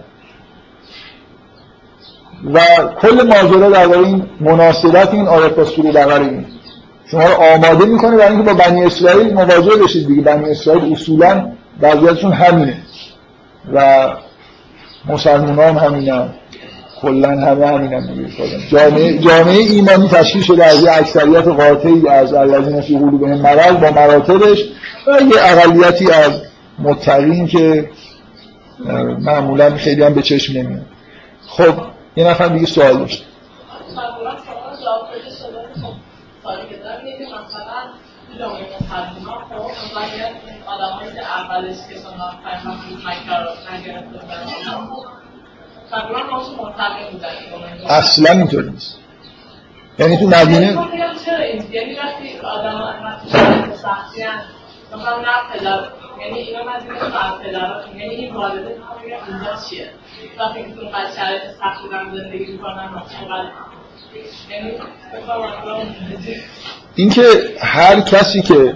و کل ماجرا در این مناسبت این آیت با سوره شما رو آماده می‌کنه برای اینکه با بنی اسرائیل مواجه بشید. دیگه بنی اسرائیل اصولا وضعیتشون همینه. و مسلمان هم همینن. کلا همه همینن جامعه, جامعه ایمانی تشکیل شده از یه اکثریت قاطعی از الذین فی قلوبهم مرض با مراتبش و یه اقلیتی از متقین که معمولا خیلی هم به چشم نمیاد. خب یه نفر دیگه سوال داشت. جامعه مسلمان خب باید آدم که اولش نگرفته بودن تقریبا بودن اصلا اینطور نیست. یعنی تو مدینه؟ چرا این؟ یعنی وقتی آدم وقتی سختی مثلا نه پدر یعنی اینا مدینه یعنی این والده میگه اینجا چیه؟ وقتی که تو قد شرایط سختی دارن زندگی می‌کنن چقدر یعنی اینکه هر کسی که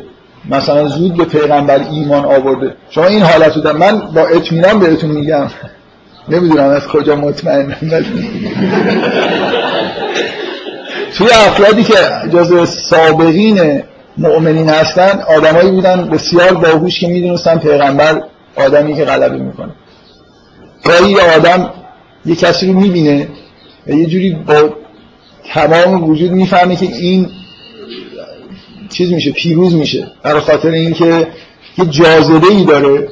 مثلا زود به پیغمبر ایمان آورده شما این حالت رو من با اطمینان بهتون میگم. نمی‌دونم از کجا مطمئن توی افرادی که جز سابقین مؤمنین هستن آدمایی بودن بسیار باهوش که می‌دونستن پیغمبر آدمی که غلبه می‌کنه. گاهی آدم یه کسی رو می‌بینه و یه جوری با تمام وجود می‌فهمه که این چیز میشه پیروز میشه. برای خاطر اینکه یه جاذبه ای داره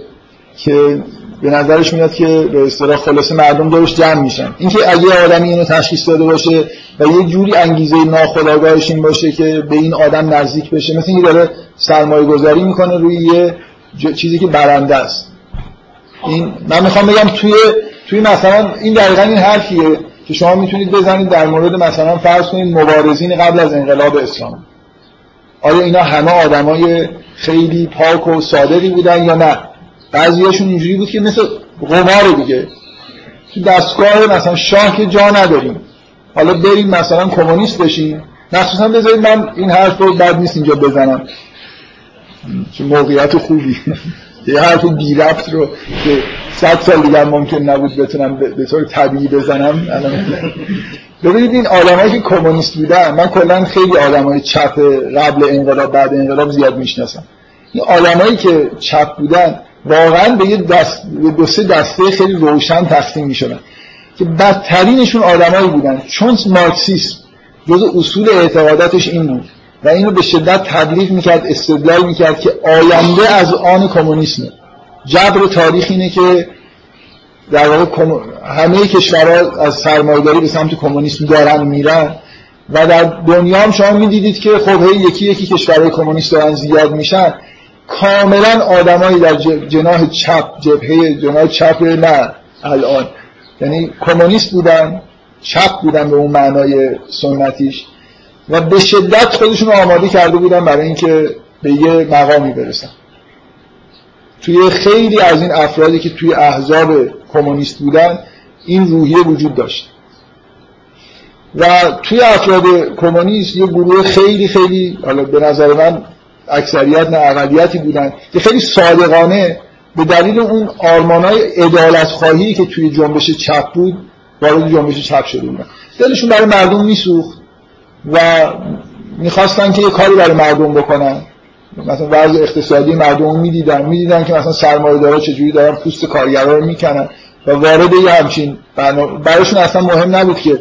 که به نظرش میاد که به اصطلاح خلاص مردم دارش جمع میشن. اینکه اگه آدمی اینو تشخیص داده باشه و یه جوری انگیزه ناخودآگاهش این باشه که به این آدم نزدیک بشه مثل اینکه داره سرمایه گذاری می‌کنه روی یه چیزی که برنده است. این من می‌خوام بگم توی توی مثلا این دقیقا این حرفیه. که شما می‌تونید بزنید در مورد مثلا فرض کنید مبارزین قبل از انقلاب اسلام. آیا اینا همه آدمای خیلی پاک و صادقی بودن یا نه؟ بعضیاشون اینجوری بود که مثل قمار دیگه. تو دستگاه مثلا شاه که جا نداریم. حالا بریم مثلا کمونیست بشیم. مخصوصا بذارید من این حرف رو بد نیست اینجا بزنم. چه موقعیت خوبی. یه حرف بی رفت رو که صد سال دیگر ممکن نبود بتونم به طور طبیعی بزنم ببینید این آدمایی که کمونیست بودن من کلا خیلی آدمای چپ قبل انقلاب بعد انقلاب زیاد می‌شناسم. این آدمایی که چپ بودن واقعا به یه دست به دو سه دسته خیلی روشن تقسیم می‌شدن. که بدترینشون آدمایی بودن. چون مارکسیسم جز اصول اعتقاداتش این بود. و اینو به شدت تبلیغ می‌کرد استدلال می‌کرد که آینده از آن کمونیسمه جبر تاریخ اینه که در واقع همه کشورها از سرمایه‌داری به سمت کمونیسم دارن میرن و در دنیا هم شما می‌دیدید که خب یکی یکی کشورهای کمونیست دارن زیاد میشن. کاملا آدمایی در جناح چپ جبهه جناح چپ نه الان. یعنی کمونیست بودن چپ بودن به اون معنای سنتیش. و به شدت خودشون آماده کرده بودن برای اینکه به یه مقامی برسن. توی خیلی از این افرادی که توی احزاب کمونیست بودن این روحیه وجود داشت. و توی افراد کمونیست یه گروه خیلی خیلی حالا به نظر من اکثریت نه اقلیتی بودن که خیلی صادقانه به دلیل اون آرمانای ادالت خواهی که توی جنبش چپ بود وارد جنبش چپ شده بودن. دلشون برای مردم میسوخت. و می‌خواستن که یه کاری برای مردم بکنن. مثلا وضع اقتصادی مردم می‌دیدن می‌دیدن که مثلا سرمایه دارا چجوری دارن پوست کارگرا رو می‌کنن و وارد یه همچین براشون اصلا مهم نبود که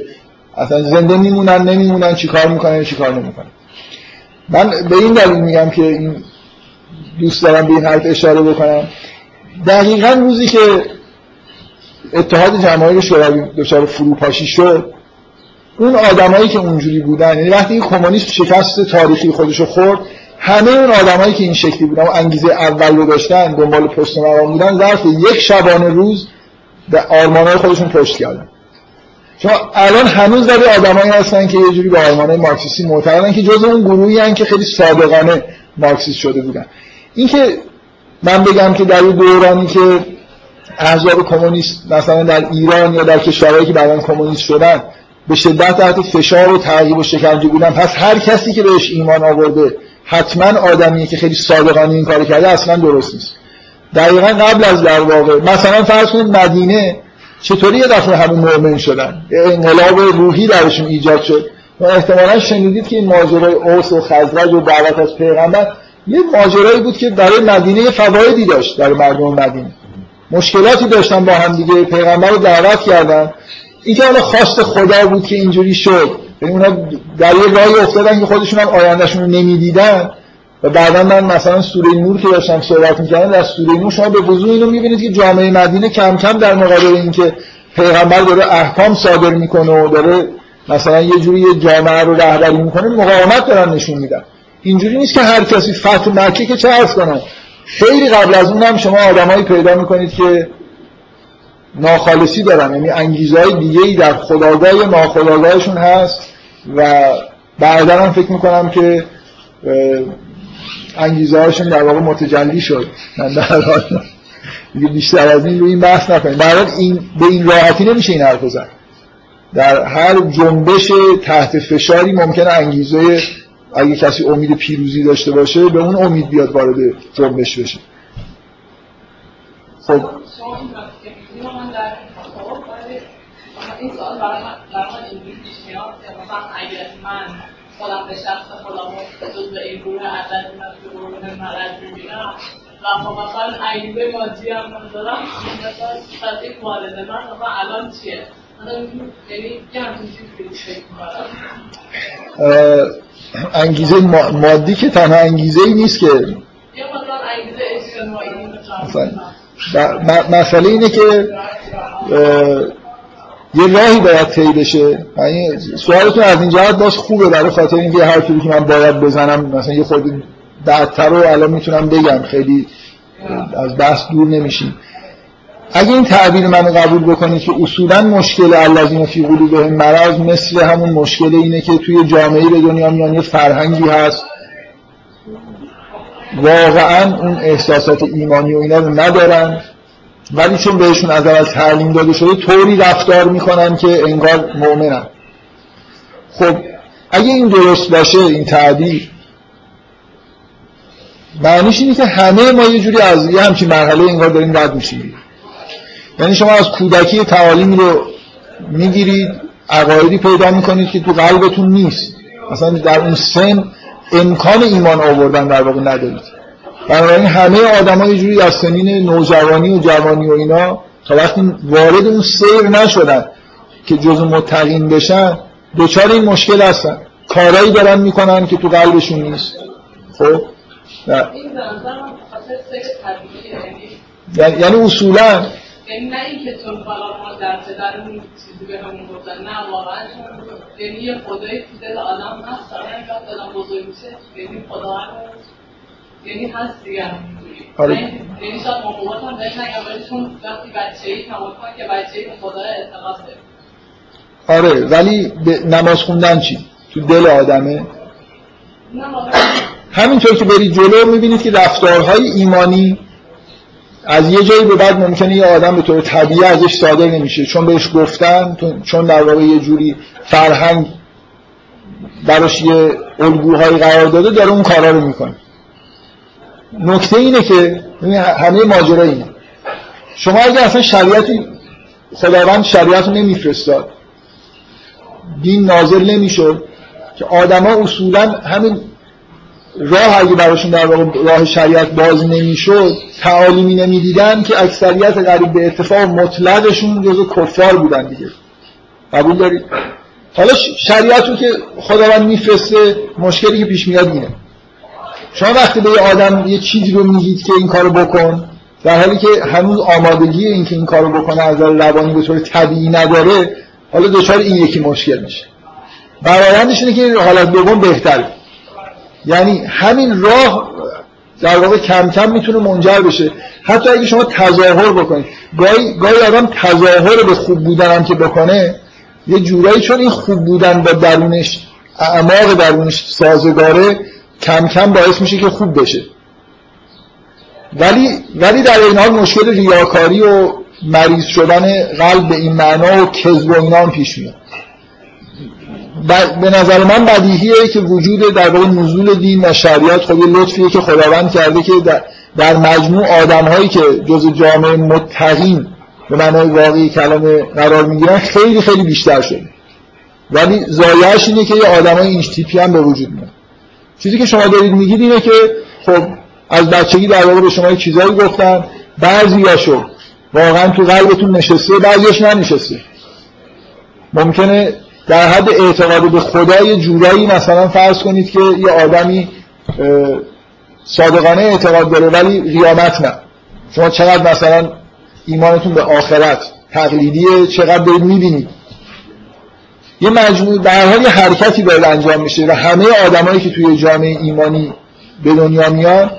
اصلا زنده میمونن نمیمونن چیکار می‌کنن چیکار نمی‌کنن. من به این دلیل میگم که این دوست دارم به این حرف اشاره بکنم. دقیقا روزی که اتحاد جماهیر شوروی دچار فروپاشی شد اون آدمایی که اونجوری بودن یعنی وقتی کمونیست شکست تاریخی خودشو خورد همه اون آدمایی که این شکلی بودن و انگیزه اول رو داشتن دنبال پست مقام بودن ظرف یک شبانه روز به آرمانهای خودشون پشت کردن. چون الان هنوز داره آدمایی هستن که یه جوری به آرمانهای مارکسیستی معتقدن که جز اون گروهی هستن که خیلی صادقانه مارکسیست شده بودن. اینکه من بگم که در دورانی که احزاب کمونیست مثلا در ایران یا در کشورهایی که بعدا کمونیست شدن به شدت تحت فشار و تعقیب و شکنجه بودن. پس هر کسی که بهش ایمان آورده حتما آدمیه که خیلی صادقانه این کار کرده اصلا درست نیست. دقیقا قبل از در واقع مثلا فرض کنید مدینه چطوری یه دفعه همون مؤمن شدن؟ انقلاب روحی درشون ایجاد شد. و احتمالا شنیدید که این ماجرای اوس و خزرج و دعوت از پیغمبر یه ماجرایی بود که برای مدینه فوایدی داشت برای مردم مدینه. مشکلاتی داشتن با هم دیگه پیغمبر رو دعوت کردن. این که حالا خواست خدا بود که اینجوری شد. یعنی اونا در یه راهی افتادن که خودشون هم آیندهشون رو نمی‌دیدن. و بعدا من مثلا سوره نور که داشتم صحبت می‌کردم در سوره نور شما به وضوح اینو می‌بینید که جامعه مدینه کم کم در مقابل اینکه پیغمبر داره احکام صادر می‌کنه و داره مثلا یه جوری یه جامعه رو رهبری می‌کنه مقاومت دارن نشون میدن. اینجوری نیست که هر کسی فتح مکه که چه عرض کنه. خیلی قبل از اون هم شما آدمایی پیدا می‌کنید که ناخالصی دارن. یعنی انگیزه های دیگه ای در خداگاه ناخداگاهشون هست و بعدا هم فکر می‌کنم که انگیزه هاشون در واقع متجلی شد. من در حال بیشتر از این رو این بحث نکنیم. برای این به این راحتی نمیشه این حرف زد. در هر جنبش تحت فشاری ممکنه انگیزه اگه کسی امید پیروزی داشته باشه به اون امید بیاد وارد جنبش بشه. خب. این سوال برای من اینجوری پیش میاد که مثلا اگر من خودم به شخص خودم جز به این گروه عدد که گروه مرض می‌بینم و خب مثلا عیبه مادی هم دارم مثلا تطبیق والد من مثلا الان چیه انگیزه مادی که تنها انگیزه ای نیست که مثلا مسئله اینه که یه راهی باید طی بشه. یعنی سوالتون از این جهت باز خوبه. برای خاطر اینکه حرفی که من باید بزنم مثلا یه خود بعدتر رو الان می‌تونم بگم. خیلی از بحث دور نمیشیم. اگه این تعبیر منو قبول بکنید که اصولا مشکل الذین فی قلوبهم مرض مثل همون مشکل اینه که توی جامعه به دنیا میان یه فرهنگی هست. واقعا اون احساسات ایمانی و اینا رو ندارن. ولی چون بهشون از اول تعلیم داده شده طوری رفتار می‌کنن که انگار مؤمنن. خب اگه این درست باشه این تعبیر معنیش اینه که همه ما یه جوری از یه همچین مرحله انگار داریم رد میشیم. یعنی شما از کودکی تعالیمی رو می‌گیرید عقایدی پیدا می‌کنید که تو قلبتون نیست. مثلا در اون سن امکان ایمان آوردن در واقع ندارید. بنابراین همه آدم ها جوری از سنین نوجوانی و جوانی و اینا تا وقتی وارد اون سیر نشدن که جز متقین بشن دوچار این مشکل هستن. کارایی دارن می‌کنن که تو قلبشون نیست. خب؟ یعنی اصولا یعنی نه اینکه چون فلان ما در پدرمون چیزی به همون گفتن نه واقعا چون یعنی یه خدای تو دل آدم هست حالا اینقدر دلم بزرگ میشه یعنی خدا یعنی هست دیگه آره. یعنی شاید موقعات هم بهش نگم ولی چون وقتی بچه ای تمام کنه که بچه ای به خدا اعتقاد آره ولی نماز خوندن چی؟ تو دل آدمه؟ همینطور که برید جلو می‌بینید که رفتارهای ایمانی از یه جایی به بعد ممکنه یه آدم به طور طبیعی ازش صادر نمیشه. چون بهش گفتن چون در واقع یه جوری فرهنگ براش یه الگوهایی قرار داده داره اون کارا رو می‌کنه. نکته اینه که همه ماجرا اینه. شما اگه اصلا شریعتی خداوند شریعت رو نمیفرستاد. دین نازل نمی‌شد که آدما اصولا همین راه اگه براشون در واقع راه شریعت باز نمی‌شد تعالیمی نمی‌دیدن که اکثریت قریب به اتفاق مطلقشون جز کفار بودن دیگه. قبول دارید حالا شریعت رو که خداوند میفرسته مشکلی که پیش میاد اینه. شما وقتی به یه آدم یه چیزی رو میگید که این کارو بکن در حالی که هنوز آمادگی این که این کارو بکنه از روانی به طور طبیعی نداره حالا دچار این یکی مشکل میشه. برایندش اینه که حالت دوم بهتره. یعنی همین راه در واقع کم کم می‌تونه منجر بشه. حتی اگه شما تظاهر بکنید گاهی, گاهی آدم تظاهر به خوب بودن هم که بکنه یه جورایی چون این خوب بودن با درونش اعماق درونش سازگاره کم کم باعث میشه که خوب بشه. ولی ولی در این حال مشکل ریاکاری و مریض شدن قلب به این معنا و کذب و اینا پیش میاد. به نظر من بدیهیه که وجود در واقع نزول دین و شریعت خب یه لطفیه که خداوند کرده که در, مجموع آدم هایی که جز جامعه متقین به معنای واقعی کلمه قرار می‌گیرن خیلی خیلی بیشتر شده. ولی زایش اینه که یه آدم های این تیپی هم به وجود میاد. چیزی که شما دارید میگید اینه که خب از بچگی در واقع به شما یه چیزایی گفتن بعضیاشو واقعا تو قلبتون نشسته بعضیش ننشسته ممکنه در حد اعتقاد به خدا یه جورایی مثلا فرض کنید که یه آدمی صادقانه اعتقاد داره ولی قیامت نه. شما چقدر مثلا ایمانتون به آخرت تقلیدیه چقدر دارید می‌بینید. یه مجموع در حال یه حرکتی باید انجام میشه و همه آدمایی که توی جامعه ایمانی به دنیا میان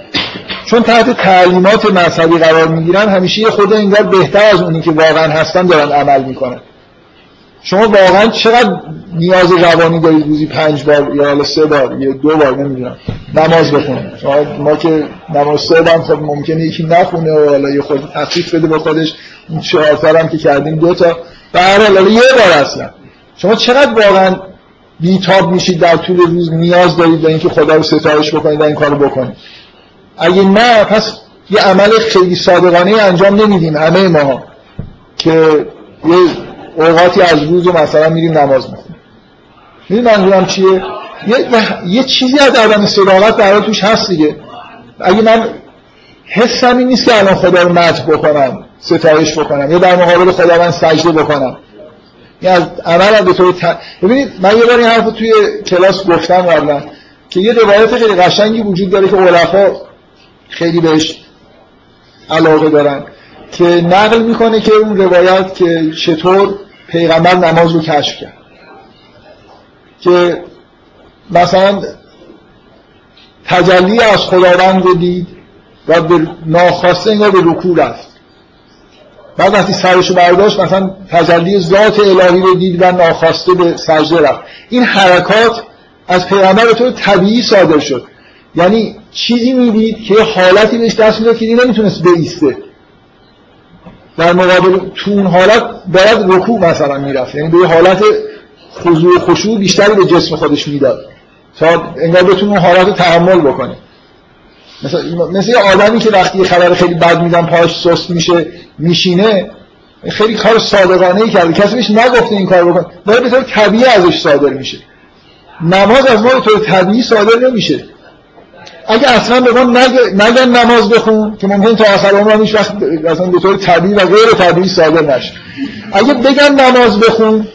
چون تحت تعلیمات مذهبی قرار می‌گیرن همیشه یه خود انگار بهتر از اونی که واقعا هستن دارن عمل می‌کنن. شما واقعا چقدر نیاز روانی دارید روزی پنج بار یا حالا سه بار یا دو بار نمی‌دونم نماز بخونید؟ شما ما که نماز سه خب ممکنه یکی نخونه و حالا یه خود تخفیف بده با خودش. این چهار هم که کردیم دو تا. و هر یه بار اصلا. شما چقدر واقعا بیتاب میشید در طول روز نیاز دارید به اینکه خدا رو ستایش بکنید و این کارو بکنید؟ اگه نه پس یه عمل خیلی صادقانه انجام نمیدیم همه ما که یه اوقاتی از روز مثلا میریم نماز می‌خونیم می‌دونی منظورم چیه؟ یه, یه چیزی از عدم صداقت در توش هست دیگه. اگه من حسم این نیست که الان خدا رو مدح بکنم ستایش بکنم یا در مقابل خدا من سجده بکنم. این از عمل به طور ببینید من یه بار این حرف توی کلاس گفتم قبلا که یه روایت خیلی قشنگی وجود داره که علفا خیلی بهش علاقه دارن. که نقل می‌کنه که اون روایت که چطور پیغمبر نماز رو کشف کرد. که مثلا تجلی از خداوند رو دید و به ناخواسته انگار به رکوع رفت. بعد وقتی سرش رو برداشت مثلا تجلی ذات الهی رو دید و ناخواسته به سجده رفت. این حرکات از پیغمبر به طور طبیعی صادر شد. یعنی چیزی می‌دید که حالتی بهش دست می‌داد که نمی‌تونست بیسته. در مقابل تو اون حالت باید رکوع مثلا می‌رفت. یعنی به یه حالت خضوع خشوع بیشتری به جسم خودش می‌داد. تا انگار بتونه اون حالت رو تحمل بکنه. مثل, مثل یه آدمی که وقتی یه خبر خیلی بد میدن پاش سست میشه میشینه خیلی کار صادقانه ای کرده. کسی بهش نگفته این کار بکن. باید به طور طبیعی ازش صادر میشه. نماز از ما به طور طبیعی صادر نمیشه. اگه اصلا به ما نگن نماز بخون که ممکن تا آخر عمر هیچ وقت اصلا به طور طبیعی و غیر طبیعی صادر نشه. اگه بگن نماز بخون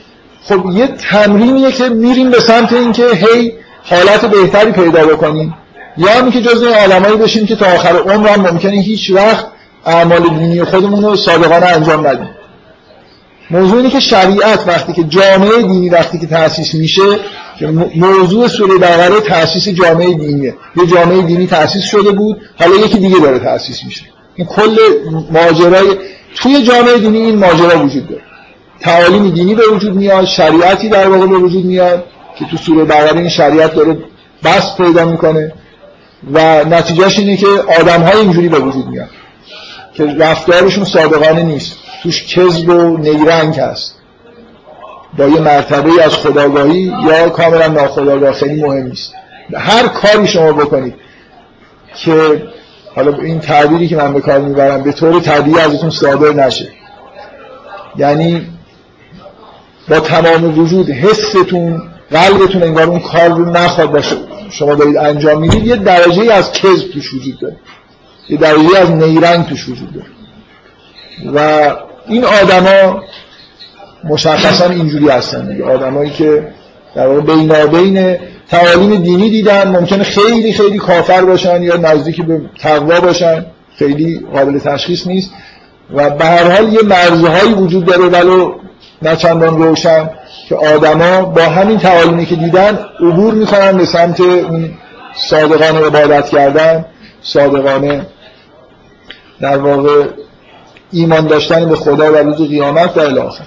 خب یه تمرینیه که میریم به سمت اینکه هی حالت بهتری پیدا بکنیم. یا اینکه جزء عالمایی بشیم که تا آخر عمر هم ممکنه هیچ وقت اعمال دینی خودمون رو صادقانه انجام ندیم. موضوع اینه که شریعت وقتی که جامعه دینی وقتی که تأسیس میشه که موضوع سوره بقره تأسیس جامعه دینیه. یه جامعه دینی تأسیس شده بود حالا یکی دیگه داره تأسیس میشه. این کل ماجرای توی جامعه دینی این ماجرا وجود داره. تعالیم دینی به وجود میاد شریعتی در واقع به وجود میاد که تو سوره بقره این شریعت داره بس پیدا می‌کنه و نتیجهش اینه که آدم های اینجوری به وجود میاد که رفتارشون صادقانه نیست. توش کذب و نیرنگ هست. با یه مرتبه از خداگاهی یا کاملا ناخداگاه خیلی مهم نیست. هر کاری شما بکنید که حالا این تعبیری که من به کار می‌برم به طور طبیعی ازتون صادر نشه. یعنی با تمام وجود حستون قلبتون انگار اون کار رو نخواد باشه. شما دارید انجام می‌دید یه درجه از کذب توش وجود داره. یه درجه از نیرنگ توش وجود داره. و این آدما مشخصا اینجوری هستن دیگه. آدمایی که در واقع بینابین تعالیم دینی دیدن ممکنه خیلی خیلی کافر باشن یا نزدیک به تقوا باشن. خیلی قابل تشخیص نیست. و به هر حال یه مرزهایی وجود داره ولو نه چندان روشن که آدما با همین تعالیمی که دیدن عبور می‌کنن به سمت اون صادقانه عبادت کردن. صادقانه در واقع ایمان داشتن به خدا و روز قیامت و الاخر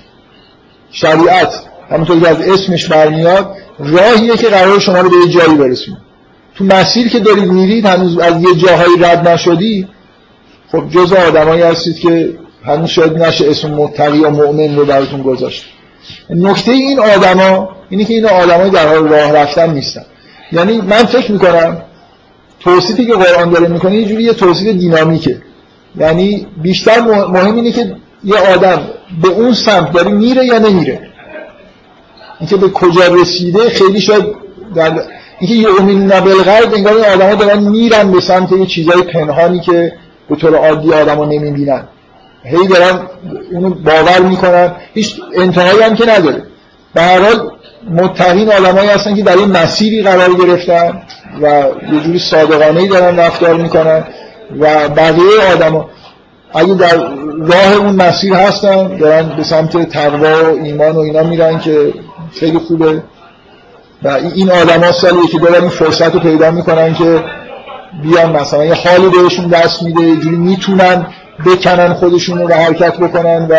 شریعت همونطور که از اسمش برمیاد راهیه که قرار شما رو به یه جایی برسونه. تو مسیر که دارید میرید هنوز از یه جاهایی رد نشدی خب جز آدمایی هستید که هنوز شاید نشه اسم متقی یا مؤمن رو براتون گذاشت. نکته این آدما اینه که این آدمای در حال راه رفتن نیستن. یعنی من فکر می‌کنم توصیفی که قرآن داره می‌کنه یه جوری یه توصیف دینامیکه. یعنی بیشتر مهم اینه که یه آدم به اون سمت داره میره یا نمیره؟ اینکه به کجا رسیده خیلی شاید در اینکه یه امین نبل غرب انگار این آدم ها دارن میرن به سمت یه چیزای پنهانی که به طور عادی آدم ها نمی‌بینن. هی دارن اونو باور می‌کنن. هیچ انتهایی هم که نداره. به هر حال متقین آدمایی هستن که در این مسیری قرار گرفتن و یه جوری صادقانه دارن رفتار می‌کنن و بقیه آدم اگه در راه اون مسیر هستن دارن به سمت تقوا و ایمان و اینا میرن که خیلی خوبه. و این آدم ها سالی که دارن این فرصت رو پیدا می‌کنن که بیان مثلا یه حالی بهشون دست میده یه جوری می‌تونن بکنن خودشون رو حرکت بکنن و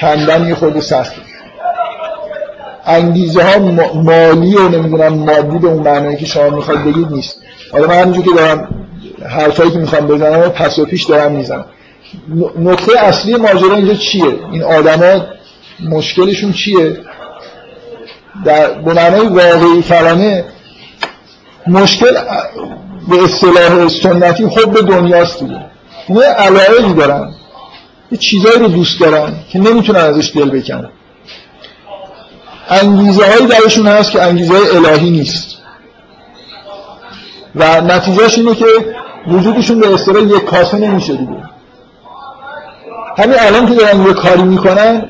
کندن یه خود سخت. انگیزه ها مالی و نمی‌دونم مادی به اون معنی که شما می‌خواید بگید نیست. حالا من همینجور که دارم حرفایی که می‌خوام بزنم پس و پیش دارم می‌زنم. نقطه اصلی ماجرا اینجا چیه؟ این آدما مشکلشون چیه؟ در به معنای واقعی کلمه مشکل به اصطلاح سنتی خود به دنیاست دیگه. اونا علایقی دارن. یه چیزایی رو دوست دارن که نمی‌تونن ازش دل بکنن انگیزه هایی درشون هست که انگیزه الهی نیست. و نتیجهش اینه که وجودشون به اصطلاح یک کاسه نمیشه دیگه. همین الان که دارن یه کاری می‌کنن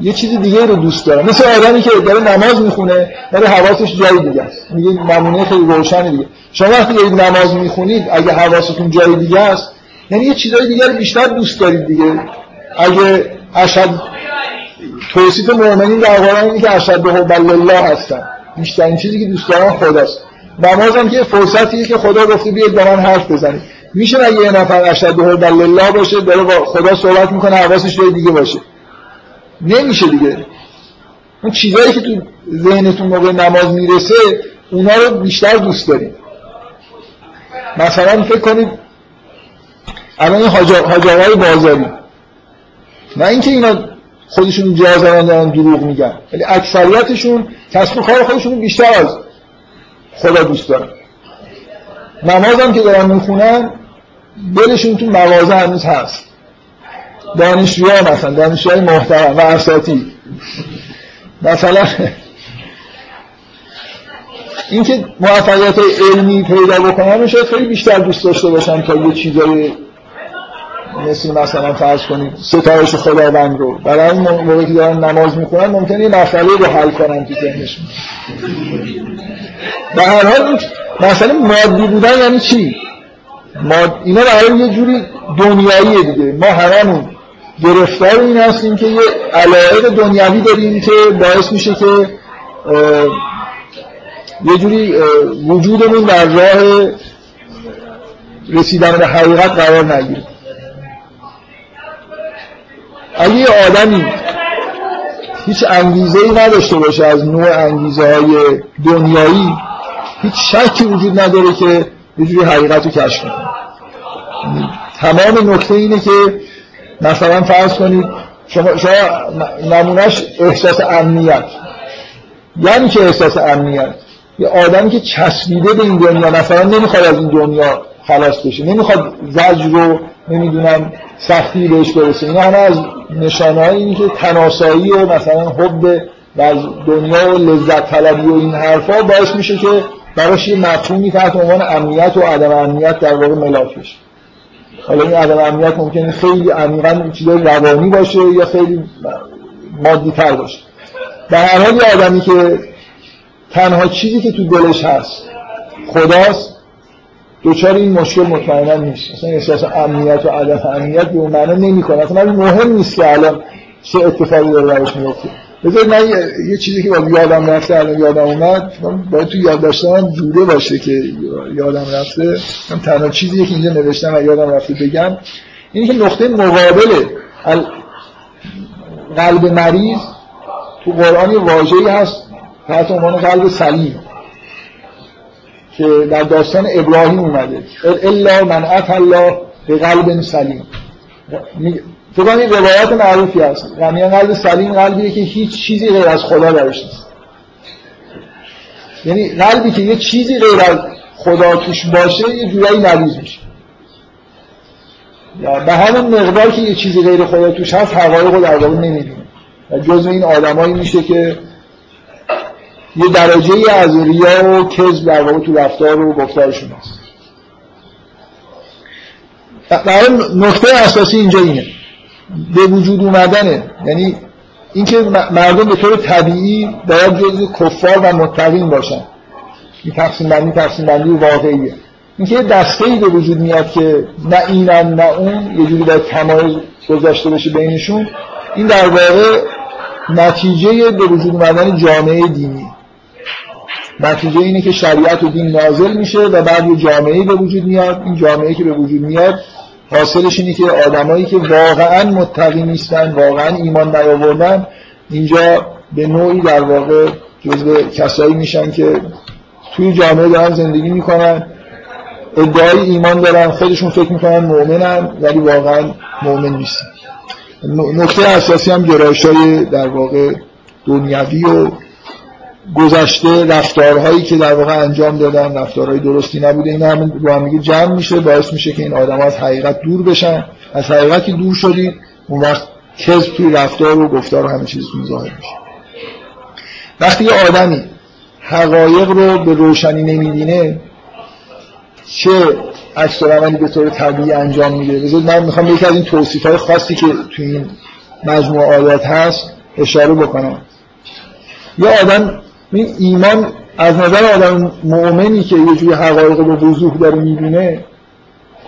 یه چیز دیگه رو دوست دارن. مثل آدمی که داره نماز می‌خونه داره حواسش جای دیگه است. میگه نمونه خیلی روشنه دیگه. شما وقتی دارید نماز می‌خونید اگه حواستون جای دیگه است یعنی یه چیزای دیگه بیشتر دوست دارید دیگه. اگه اشد توصیف مؤمنین در قرآن اینه که اشد حب الله هستن. بیشترین چیزی که دوست دارن خداست. نماز هم که فرصتیه که خدا گفته بیاید با من حرف بزنید. میشه اگه یه نفر حب الله باشه داره با خدا صحبت می‌کنه حواسش جای دیگه باشه. نمیشه دیگه. اون چیزایی که تو ذهنتون موقع نماز می‌رسه اونا رو بیشتر دوست دارید مثلا فکر کنید الان این حاج بازاری. نه اینکه اینا خودشون جازران دارن دروغ میگن ولی اکثریتشون کسب کار خودشون بیشتر از خدا دوست دارن. نماز هم که دارن می‌خونن دلشون تو مغازه هنوز هست. دانشجوها مثلا دانشجوهای محترم و اساتی مثلا اینکه موفقیت علمی پیدا بکنن شاید خیلی بیشتر دوست داشته باشن تا یه چیزای مثل مثلا فرض کنید ستایش خداوند رو. برای این موقعی که دارن نماز می‌خونن ممکنه یه مسئله رو حل کنن تو ذهنشون. به هر حال مسئله مادی بودن یعنی چی؟ ماد... اینا برای یه جوری دنیاییه دیگه ما هممون گرفتار این هستیم که یه علایق دنیوی داریم که باعث میشه که یه جوری وجودمون در راه رسیدن به حقیقت قرار نگیره اگه آدمی هیچ انگیزه ای نداشته باشه از نوع انگیزه های دنیایی هیچ شکی وجود نداره که یه جوری حقیقت رو کشف کنه. تمام نکته اینه که مثلا فرض کنید شما, شما نمونش احساس امنیت. یعنی که احساس امنیت؟ یه آدمی که چسبیده به این دنیا مثلا نمی‌خواد از این دنیا خلاص بشه نمی‌خواد زجر رو نمی‌دونم سختی بهش برسه. اینا همه از نشانه های که تناسایی و مثلا حب و از دنیا و لذت طلبی و این حرفا باعث میشه که براش یه مفهومی تحت عنوان امنیت و عدم امنیت در واقع ملاک بشه. حالا این عدم امنیت ممکنه خیلی عمیقا چیزای روانی باشه یا خیلی مادی تر باشه. در هر حال آدمی که تنها چیزی که تو دلش هست خداست دوچار این مشکل مطمئنا نیست. اصلا احساس امنیت و عدم امنیت به اون معنا نمی‌کنه. اصلا مهم نیست که الان چه اتفاقی داره براش میفته بذارید من یه چیزی که باید یادم رفته الان یادم اومد باید تو یاد داشتم جوره باشه که یادم رفته. من تنها چیزی که اینجا نوشتم و یادم رفته بگم اینه که نقطه مقابل قلب مریض تو قرآن واژه‌ای هست تحت عنوان قلب سلیم که در داستان ابراهیم اومده. الا من الله به قلب سلیم فکر این روایت معروفی هست یعنی قلب سلیم قلبیه که هیچ چیزی غیر از خدا درش نیست یعنی قلبی که یه چیزی غیر از خدا توش باشه یه جورایی مریض میشه. به همون مقدار که یه چیزی غیر خدا توش هست حقایق رو در واقع نمی‌دونه. و جزء این آدمایی میشه که یه درجه ای از ریا و کذب در واقع تو رفتار و گفتارشون هست. در نقطه اساسی اینجا اینه. به وجود اومدنه. یعنی اینکه مردم به طور طبیعی باید جزء کفار و متقین باشن. این تقسیم بندی تقسیم بندی واقعیه. اینکه دسته ای به وجود میاد که نه اینن نه اون یه جوری باید تمایز گذاشته بشه بینشون این در واقع نتیجه به وجود اومدن جامعه دینی. نتیجه اینه که شریعت و دین نازل میشه و بعد یه جامعه به وجود میاد. این جامعه که به وجود میاد حاصلش اینه که آدمایی که واقعا متقی نیستن واقعا ایمان نیاوردن اینجا به نوعی در واقع جزو کسایی میشن که توی جامعه دارن زندگی می‌کنن ادعای ایمان دارن خودشون فکر می‌کنن مؤمنن ولی واقعا مؤمن نیستن. نکته اساسی هم گرایش های در واقع دنیوی و گذشته رفتارهایی که در واقع انجام دادن رفتارهای درستی نبوده این هم رو هم میگه جمع میشه باعث میشه که این آدم از حقیقت دور بشن. از حقیقتی دور شدید اون وقت کذب توی رفتار و گفتار و همه چیزتون ظاهر میشه وقتی یه آدمی حقایق رو به روشنی نمیدینه چه عکس عملی به طور طبیعی انجام میده؟ بذار من می‌خوام یکی از این توصیف های خاصی که توی این مجموعه آیات هست اشاره بکنم. یه آدم این ایمان از نظر آدم مؤمنی که یه جوری حقایق رو وضوح داره می‌بینه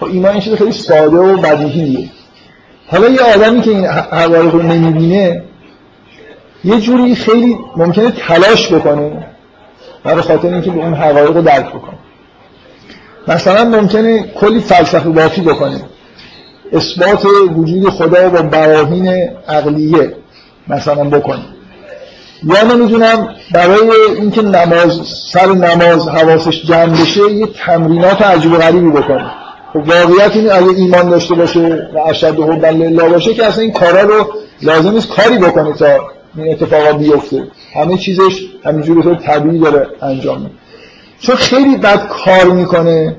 خب ایمان این چیز خیلی ساده و بدیهیه. حالا یه آدمی که این حقایق رو نمی‌بینه یه جوری خیلی ممکنه تلاش بکنه برای خاطر اینکه به اون حقایق رو درک بکنه. مثلا ممکنه کلی فلسفه بافی بکنه. اثبات وجود خدا با براهین عقلیه مثلا بکنه. یا نمی‌دونم برای اینکه نماز سر نماز حواسش جمع بشه یه تمرینات عجیب و غریبی بکنه. خب واقعیت این اگه ایمان داشته باشه و اشد حب الله باشه که اصلا این کارا رو لازم نیست کاری بکنه تا این اتفاقا بیفته. همه چیزش همینجوری طور طبیعی داره انجام میده. چون خیلی بد کار می‌کنه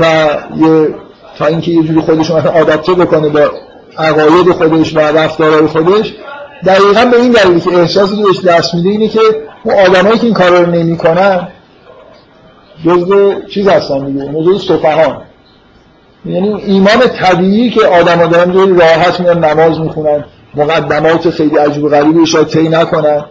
و یه تا اینکه یه جوری خودش مثلا آدپته بکنه با عقاید خودش و رفتارهای خودش دقیقا به این دلیلی که احساسی که بهش دست میده اینه که اون آدمایی که این کار رو نمی‌کنن جزء چیز هستن دیگه جزء سفهان. یعنی ایمان طبیعی که آدم دارن جوری راحت میان نماز می‌خونن مقدمات خیلی عجیب غریبی شاید طی نکنن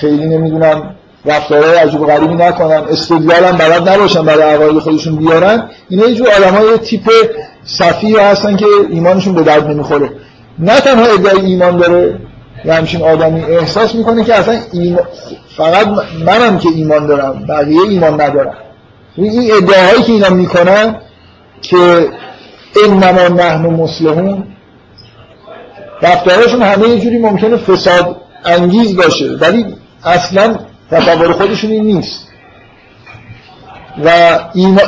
خیلی نمی‌دونم رفتارهای عجیب غریبی نکنن استدلال هم بلد نباشن برای عقاید خودشون بیارن. اینا یه جور آدمای تیپ صفی هستن که ایمانشون به درد نمی‌خوره. نه تنها ادعای ایمان داره یه همچین آدمی احساس می‌کنه که اصلا ایمان فقط منم که ایمان دارم بقیه ایمان ندارم این ادعاهایی که اینا می‌کنن که انما نحن مسلمون رفتارشون همه یه جوری ممکنه فساد انگیز باشه ولی اصلا تصور خودشون این نیست. و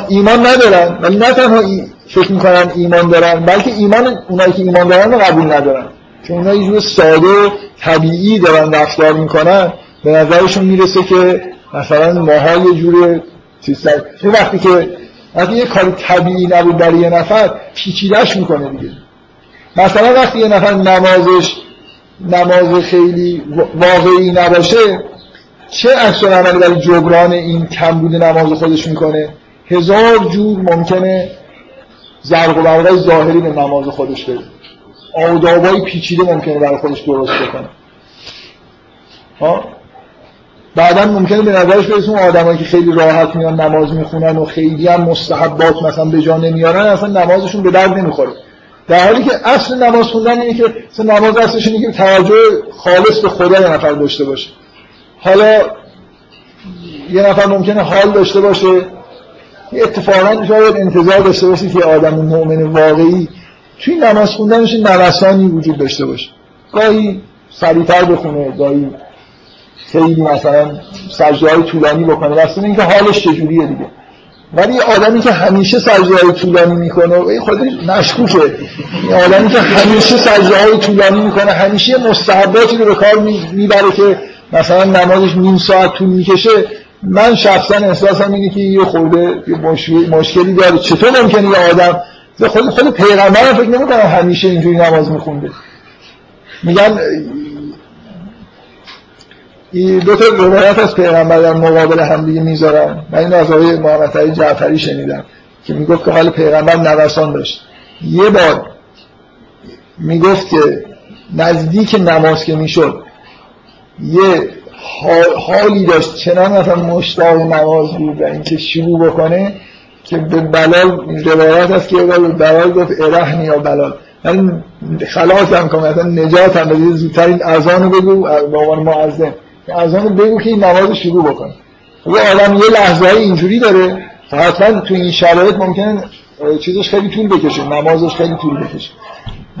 ایمان ندارن ولی نه تنها فکر می‌کنن ایمان دارن بلکه ایمان اونایی که ایمان دارن رو قبول ندارن. چون اونها یه جور ساده طبیعی دارن رفتار می‌کنن به نظرشون می‌رسه که مثلا ماها یه جور چیز وقتی که وقتی یه کار طبیعی نبود برای یه نفر پیچیدش می‌کنه دیگه. مثلا وقتی یه نفر نمازش نماز خیلی واقعی نباشه چه عکس‌العملی برای جبران این کمبود نماز خودش می‌کنه؟ هزار جور ممکنه زرق و ظاهری به نماز خودش بده. آدابای پیچیده ممکنه برای خودش درست بکنه. ها؟ بعدا ممکنه به نظرش برسه اون آدمایی که خیلی راحت میان نماز می‌خونن و خیلی هم مستحبات مثلا به جا نمیارن اصلا نمازشون به درد نمی‌خوره. در حالی که اصل نماز خوندن اینه که نماز اصلش اینه که توجه خالص به خدا یه نفر داشته باشه. حالا یه نفر ممکنه حال داشته باشه اتفاقا شاید انتظار داشته باشه که آدم مؤمن واقعی توی نماز خوندنش نوسانی وجود داشته باشه. گاهی سریعتر بخونه گاهی خیلی مثلا سجده های طولانی بکنه. واسه اینکه حالش چجوریه دیگه. ولی آدمی که همیشه سجده های طولانی می‌کنه و خودش مشکوکه. آدمی که همیشه سجده های طولانی می‌کنه همیشه مستحباتی رو به کار می‌بره که مثلا نمازش نیم ساعت طول می‌کشه. من شخصا احساسم اینه که یه خورده مشکلی داره. چطور ممکنه یه آدم خود خود پیغمبر فکر نمی‌کنم همیشه اینجوری نماز میخونده. میگن دو تا روایت از پیغمبر در مقابل هم دیگه می‌ذارن. من این از آقای محمد جعفری شنیدم که می‌گفت که حال پیغمبر نوسان داشت. یه بار می‌گفت که نزدیک نماز که می‌شد یه حالی داشت چنان مثلا مشتاق نماز بود و اینکه شروع بکنه که به بلال روایت هست که به بلال گفت ارهنی یا بلال. من خلاص هم کنم مثلا نجات بدید زودتر این اذان بگو به عنوان معظم. اذان بگو که این نماز شروع بکنه. یه آدم یه لحظه اینجوری داره حتما تو این شرایط ممکن چیزش خیلی طول بکشه نمازش خیلی طول بکشه.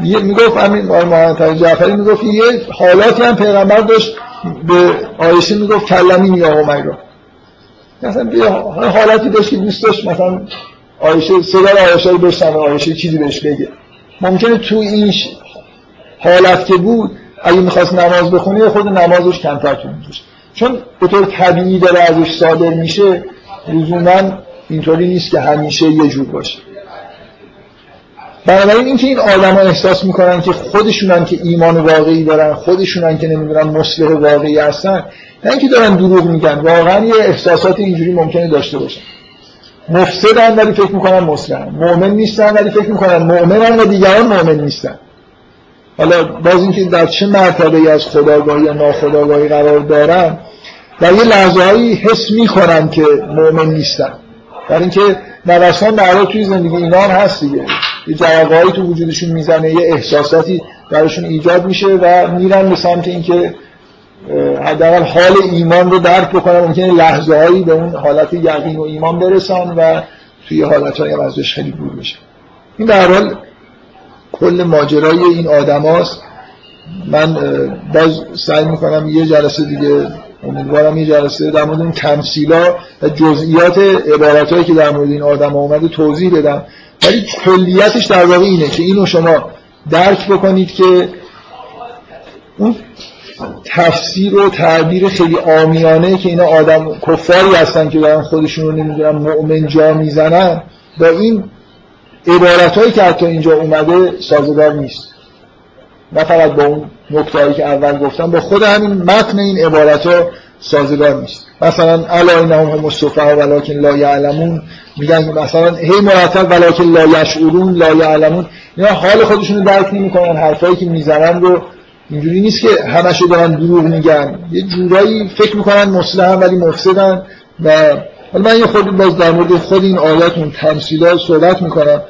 یه می‌گفت همین محمد جعفری می‌گفت یه حالاتی هم پیغمبر داشت به آیشه می‌گفت کلمی یا رو مثلا یه حالاتی داشت که دوست داشت مثلا آیشه صدای آیشه رو بشنوه آیشه چیزی بهش بگه. ممکنه تو این حالت که بود اگه می‌خواست نماز بخونه خود نمازش کمتر طول می‌کشه چون به طور طبیعی داره ازش صادر میشه لزوما اینطوری نیست که همیشه یه جور باشه. بنابراین اینکه این آدما احساس می‌کنن که خودشونن که ایمان واقعی دارن خودشونن که نمی‌دونن مصلح واقعی هستن نه اینکه دارن دروغ میگن واقعا یه احساسات اینجوری ممکنه داشته باشن. مفسدن ولی فکر می‌کنن مصلحن مؤمن نیستن ولی فکر می‌کنن مؤمنن و دیگران مؤمن نیستن. حالا باز اینکه در چه مرتبه از خداگاهی یا ناخداگاهی قرار دارن در یه لحظه حس می‌کنن که مؤمن نیستن. در اینکه نوسان در توی زندگی اینا هم هست دیگه. یه جوابایی تو وجودشون می‌زنه یه احساساتی درشون ایجاد میشه و میرن به سمت اینکه حداقل حال ایمان رو درک بکنن. ممکنه لحظه هایی به اون حالت یقین و ایمان برسن و توی حالت های ازش خیلی دور بشه این در حال کل ماجرای این آدم هاست. من باز سعی می‌کنم یه جلسه دیگه امیدوارم یه جلسه در مورد این تمثیلا و جزئیات عبارتهایی که در مورد این آدم اومده توضیح بدم. ولی کلیتش در واقع اینه که اینو شما درک بکنید که اون تفسیر و تعبیر خیلی آمیانه که اینا آدم کفاری هستن که دارن خودشون رو نمی‌دونم مؤمن جا می‌زنن با این عبارت هایی که حتی اینجا اومده سازگار نیست. نه فقط با اون نکتهایی که اول گفتم با خود همین متن این عبارت ها سازگار نیست. مثلا الا اینهم هم السفهاء ولکن لا یعلمون. میگن مثلا هی مرتب ولکن لا یشعرون لا یعلمون. اینا حال خودشون رو درک نمی‌کنن حرفایی که می‌زنن رو اینجوری نیست که همشو دارن دروغ میگن. یه جورایی فکر می‌کنن مسلم ولی مفسدن و حالا من یه خود باز در مورد خود این آیات اون تمثیلات صحبت می‌کنم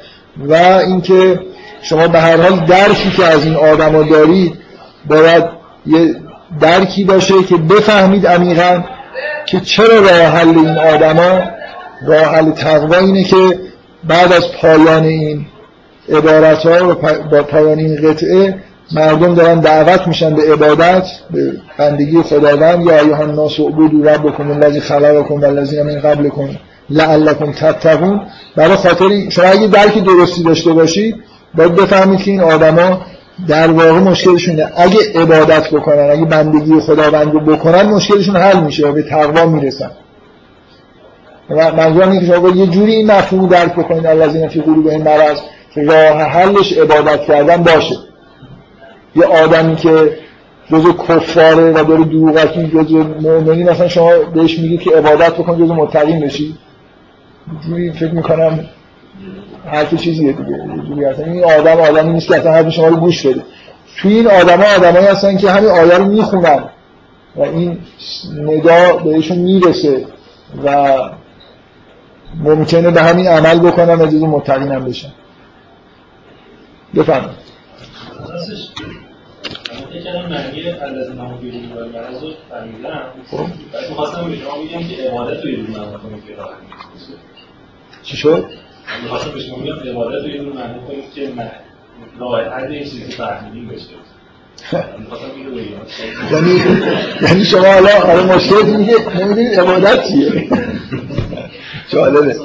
و اینکه شما به هر حال درکی که از این آدما دارید باید یه درکی باشه که بفهمید عمیقا که چرا راه حل این آدما راه حل تقوا اینه که بعد از پایان این عبارت ها و با پایان این قطعه مردم دارن دعوت میشن به عبادت به بندگی خداوند یا ایها الناس اعبدوا ربکم الذی خلقکم والذین من قبلکم لعلکم تتقون. برای خاطر شما اگه درک درستی داشته باشید باید بفهمید که این آدما در واقع مشکلشون اگه عبادت بکنن اگه بندگی خداوند رو بکنن مشکلشون حل میشه و به تقوا می‌رسن. و منظورم اینه که یه جوری این مفهوم درک بکنید. الذین فی قلوبهم مرض که راه حلش عبادت کردن باشه. یه آدمی که جزء کفاره و داره دروغ جزء مؤمنین مثلا شما بهش میگید که عبادت بکن جزء متقین بشی. جوری فکر می‌کنم حرف چیزیه دیگه. جوری اصلا این آدم آدمی نیست که اصلا حرف شما رو گوش بده. توی این آدما آدمایی هستن که همین آیه رو می‌خونن و این ندا بهشون می‌رسه و ممکنه به همین عمل بکنن و جزء متقین هم بشن. بفرمایید. راه چی شد؟ می‌خواستم به شما بگم عبادت رو یه دونه معنی کنید که راه حل این چیزی که فهمیدیم بشه. یعنی یعنی شما حالا حالا مشکل اینه که نمی‌دونید عبادت چیه. جالبه.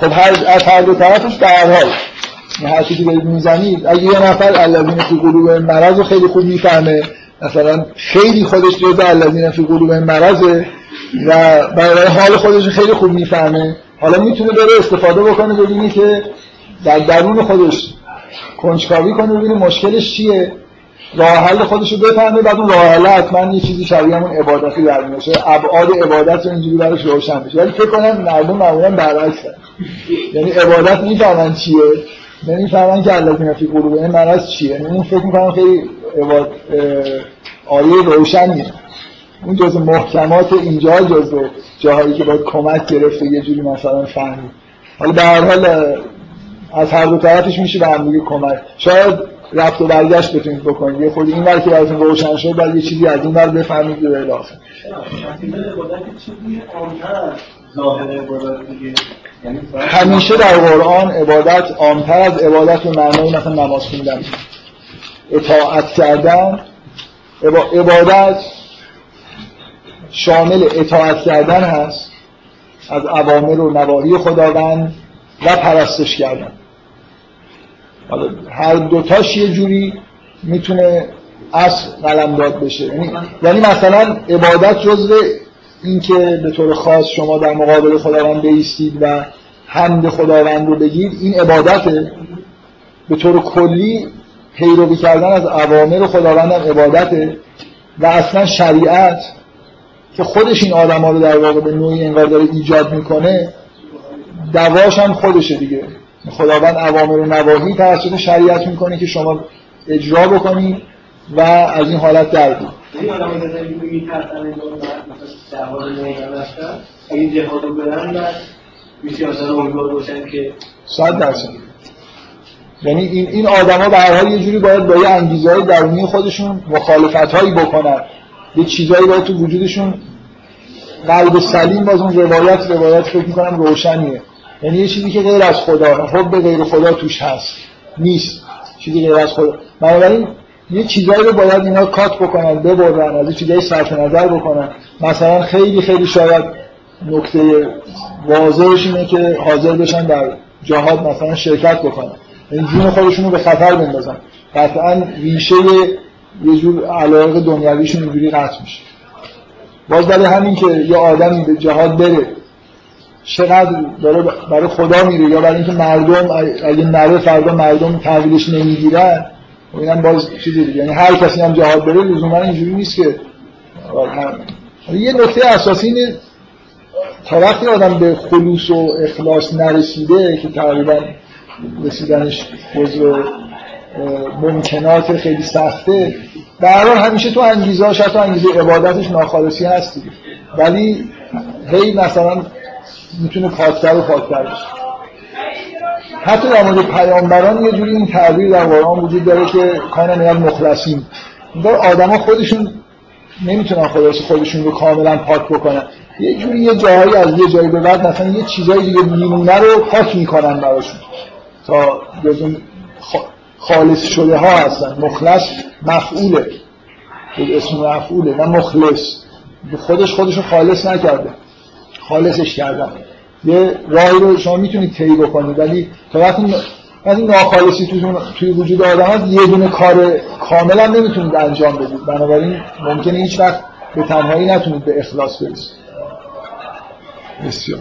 خب هر از هر دو طرفش به حال. چیزی که می‌زنید اگه یه نفر الذین فی قلوب مرض خیلی خوب می‌فهمه مثلا خیلی خودش جزء الذین فی قلوب مرض و برای حال خودش خیلی خوب می‌فهمه. حالا می‌تونه بره استفاده بکنه ببینی که در درون خودش کنجکاوی کنه ببینه مشکلش چیه. راه حل خودش رو بفهمه بعد اون راه حل حتما یه چیزی شبیه همون عبادتی در میشه ابعاد عبادت رو اینجوری براش روشن بشه ولی فکر کنم مردم معمولا برعکس یعنی عبادت می‌فهمن چیه. نمی‌فهمن که الذین فی قلوبهم مرض چیه. یعنی اون فکر می‌کنم خیلی آیه روشنیه. اون جز محکمات اینجا جز جاهایی که باید کمک گرفت و یه جوری مثلا فهمید. حالا به هر حال از هر دو طرفش میشه به هم کمک. شاید رفت و برگشت بتونید بکنید. یه خود این ور که براتون روشن شد بعد یه چیزی از این ور بفهمید به یعنی همیشه در قرآن عبادت عامتر از عبادت و معنای مثلا نماز خوندن. اطاعت کردن عبادت شامل اطاعت کردن هست از عوامر و نواهی خداوند و پرستش کردن. حالا هر دوتاش یه جوری می‌تونه اصل قلمداد بشه. یعنی, یعنی مثلا عبادت جزء اینکه به طور خاص شما در مقابل خداوند بیستید و حمد خداوند رو بگید این عبادته. به طور کلی پیروی کردن از اوامر خداوند عبادته و اصلا شریعت که خودش این آدم ها رو در واقع به نوعی انگار داره ایجاد می‌کنه دواش هم خودشه دیگه. خداوند اوامر و نواهی توسط شریعت می‌کنه که شما اجرا بکنید و از این حالت در بود صد درصد. یعنی این این آدما به هر حال یه جوری باید با یه انگیزه های درونی خودشون مخالفت هایی بکنن. یه چیزایی باید تو وجودشون. قلب سلیم باز اون روایت روایت فکر می‌کنم روشنیه. یعنی یه چیزی که غیر از خدا حب غیر خدا توش هست. نیست. چیزی غیر از خدا. بنابراین یه چیزایی رو باید اینا کات بکنن ببرن از چیزایی صرف نظر بکنن. مثلا خیلی خیلی شاید نکته واضحش اینه که حاضر بشن در جهاد مثلا شرکت بکنن. یعنی جون خودشون رو به خطر بندازن. قطعا ریشه یه جور علاقه دنیویشون اینجوری قطع میشه. باز برای همین که یه آدمی به جهاد بره چقدر داره برای خدا میره یا برای اینکه مردم اگه نره فردا مردم تحویلش نمی‌گیرن و اینم باز چیزی دیگه. یعنی هر کسی هم جهاد بره لزوما اینجوری نیست که یه نکته اساسی اینه تا وقتی آدم به خلوص و اخلاص نرسیده که تقریبا رسیدنش جزء ممکنات خیلی سخته. در همیشه تو انگیزه هاش تو انگیزه عبادتش ناخالصی هستی ولی هی مثلا می‌تونه پاکتر و پاکتر بشه. حتی در مورد پیامبران یه جوری این تعبیر در قرآن وجود داره که کان میاد مخلصین آدما خودشون نمی‌تونن خلاص خودشون رو کاملا پاک بکنن. یه جوری یه جایی از یه جایی به بعد مثلا یه چیزای دیگه میمونه رو پاک می‌کنن براشون. تا جزون خالص شده ها هستن. مخلص مفعوله. اسم مفعوله نه مخلص. خودش خودشو خالص نکرده. خالصش کرده. یه راهی رو شما می‌تونید طی بکنید. ولی تا وقتی وقتی ناخالصی توی, توی وجود آدم هست یه دونه کار کاملا نمی‌تونید انجام بدید. بنابراین ممکنه هیچ وقت به تنهایی نتونید به اخلاص برسید. بسیار.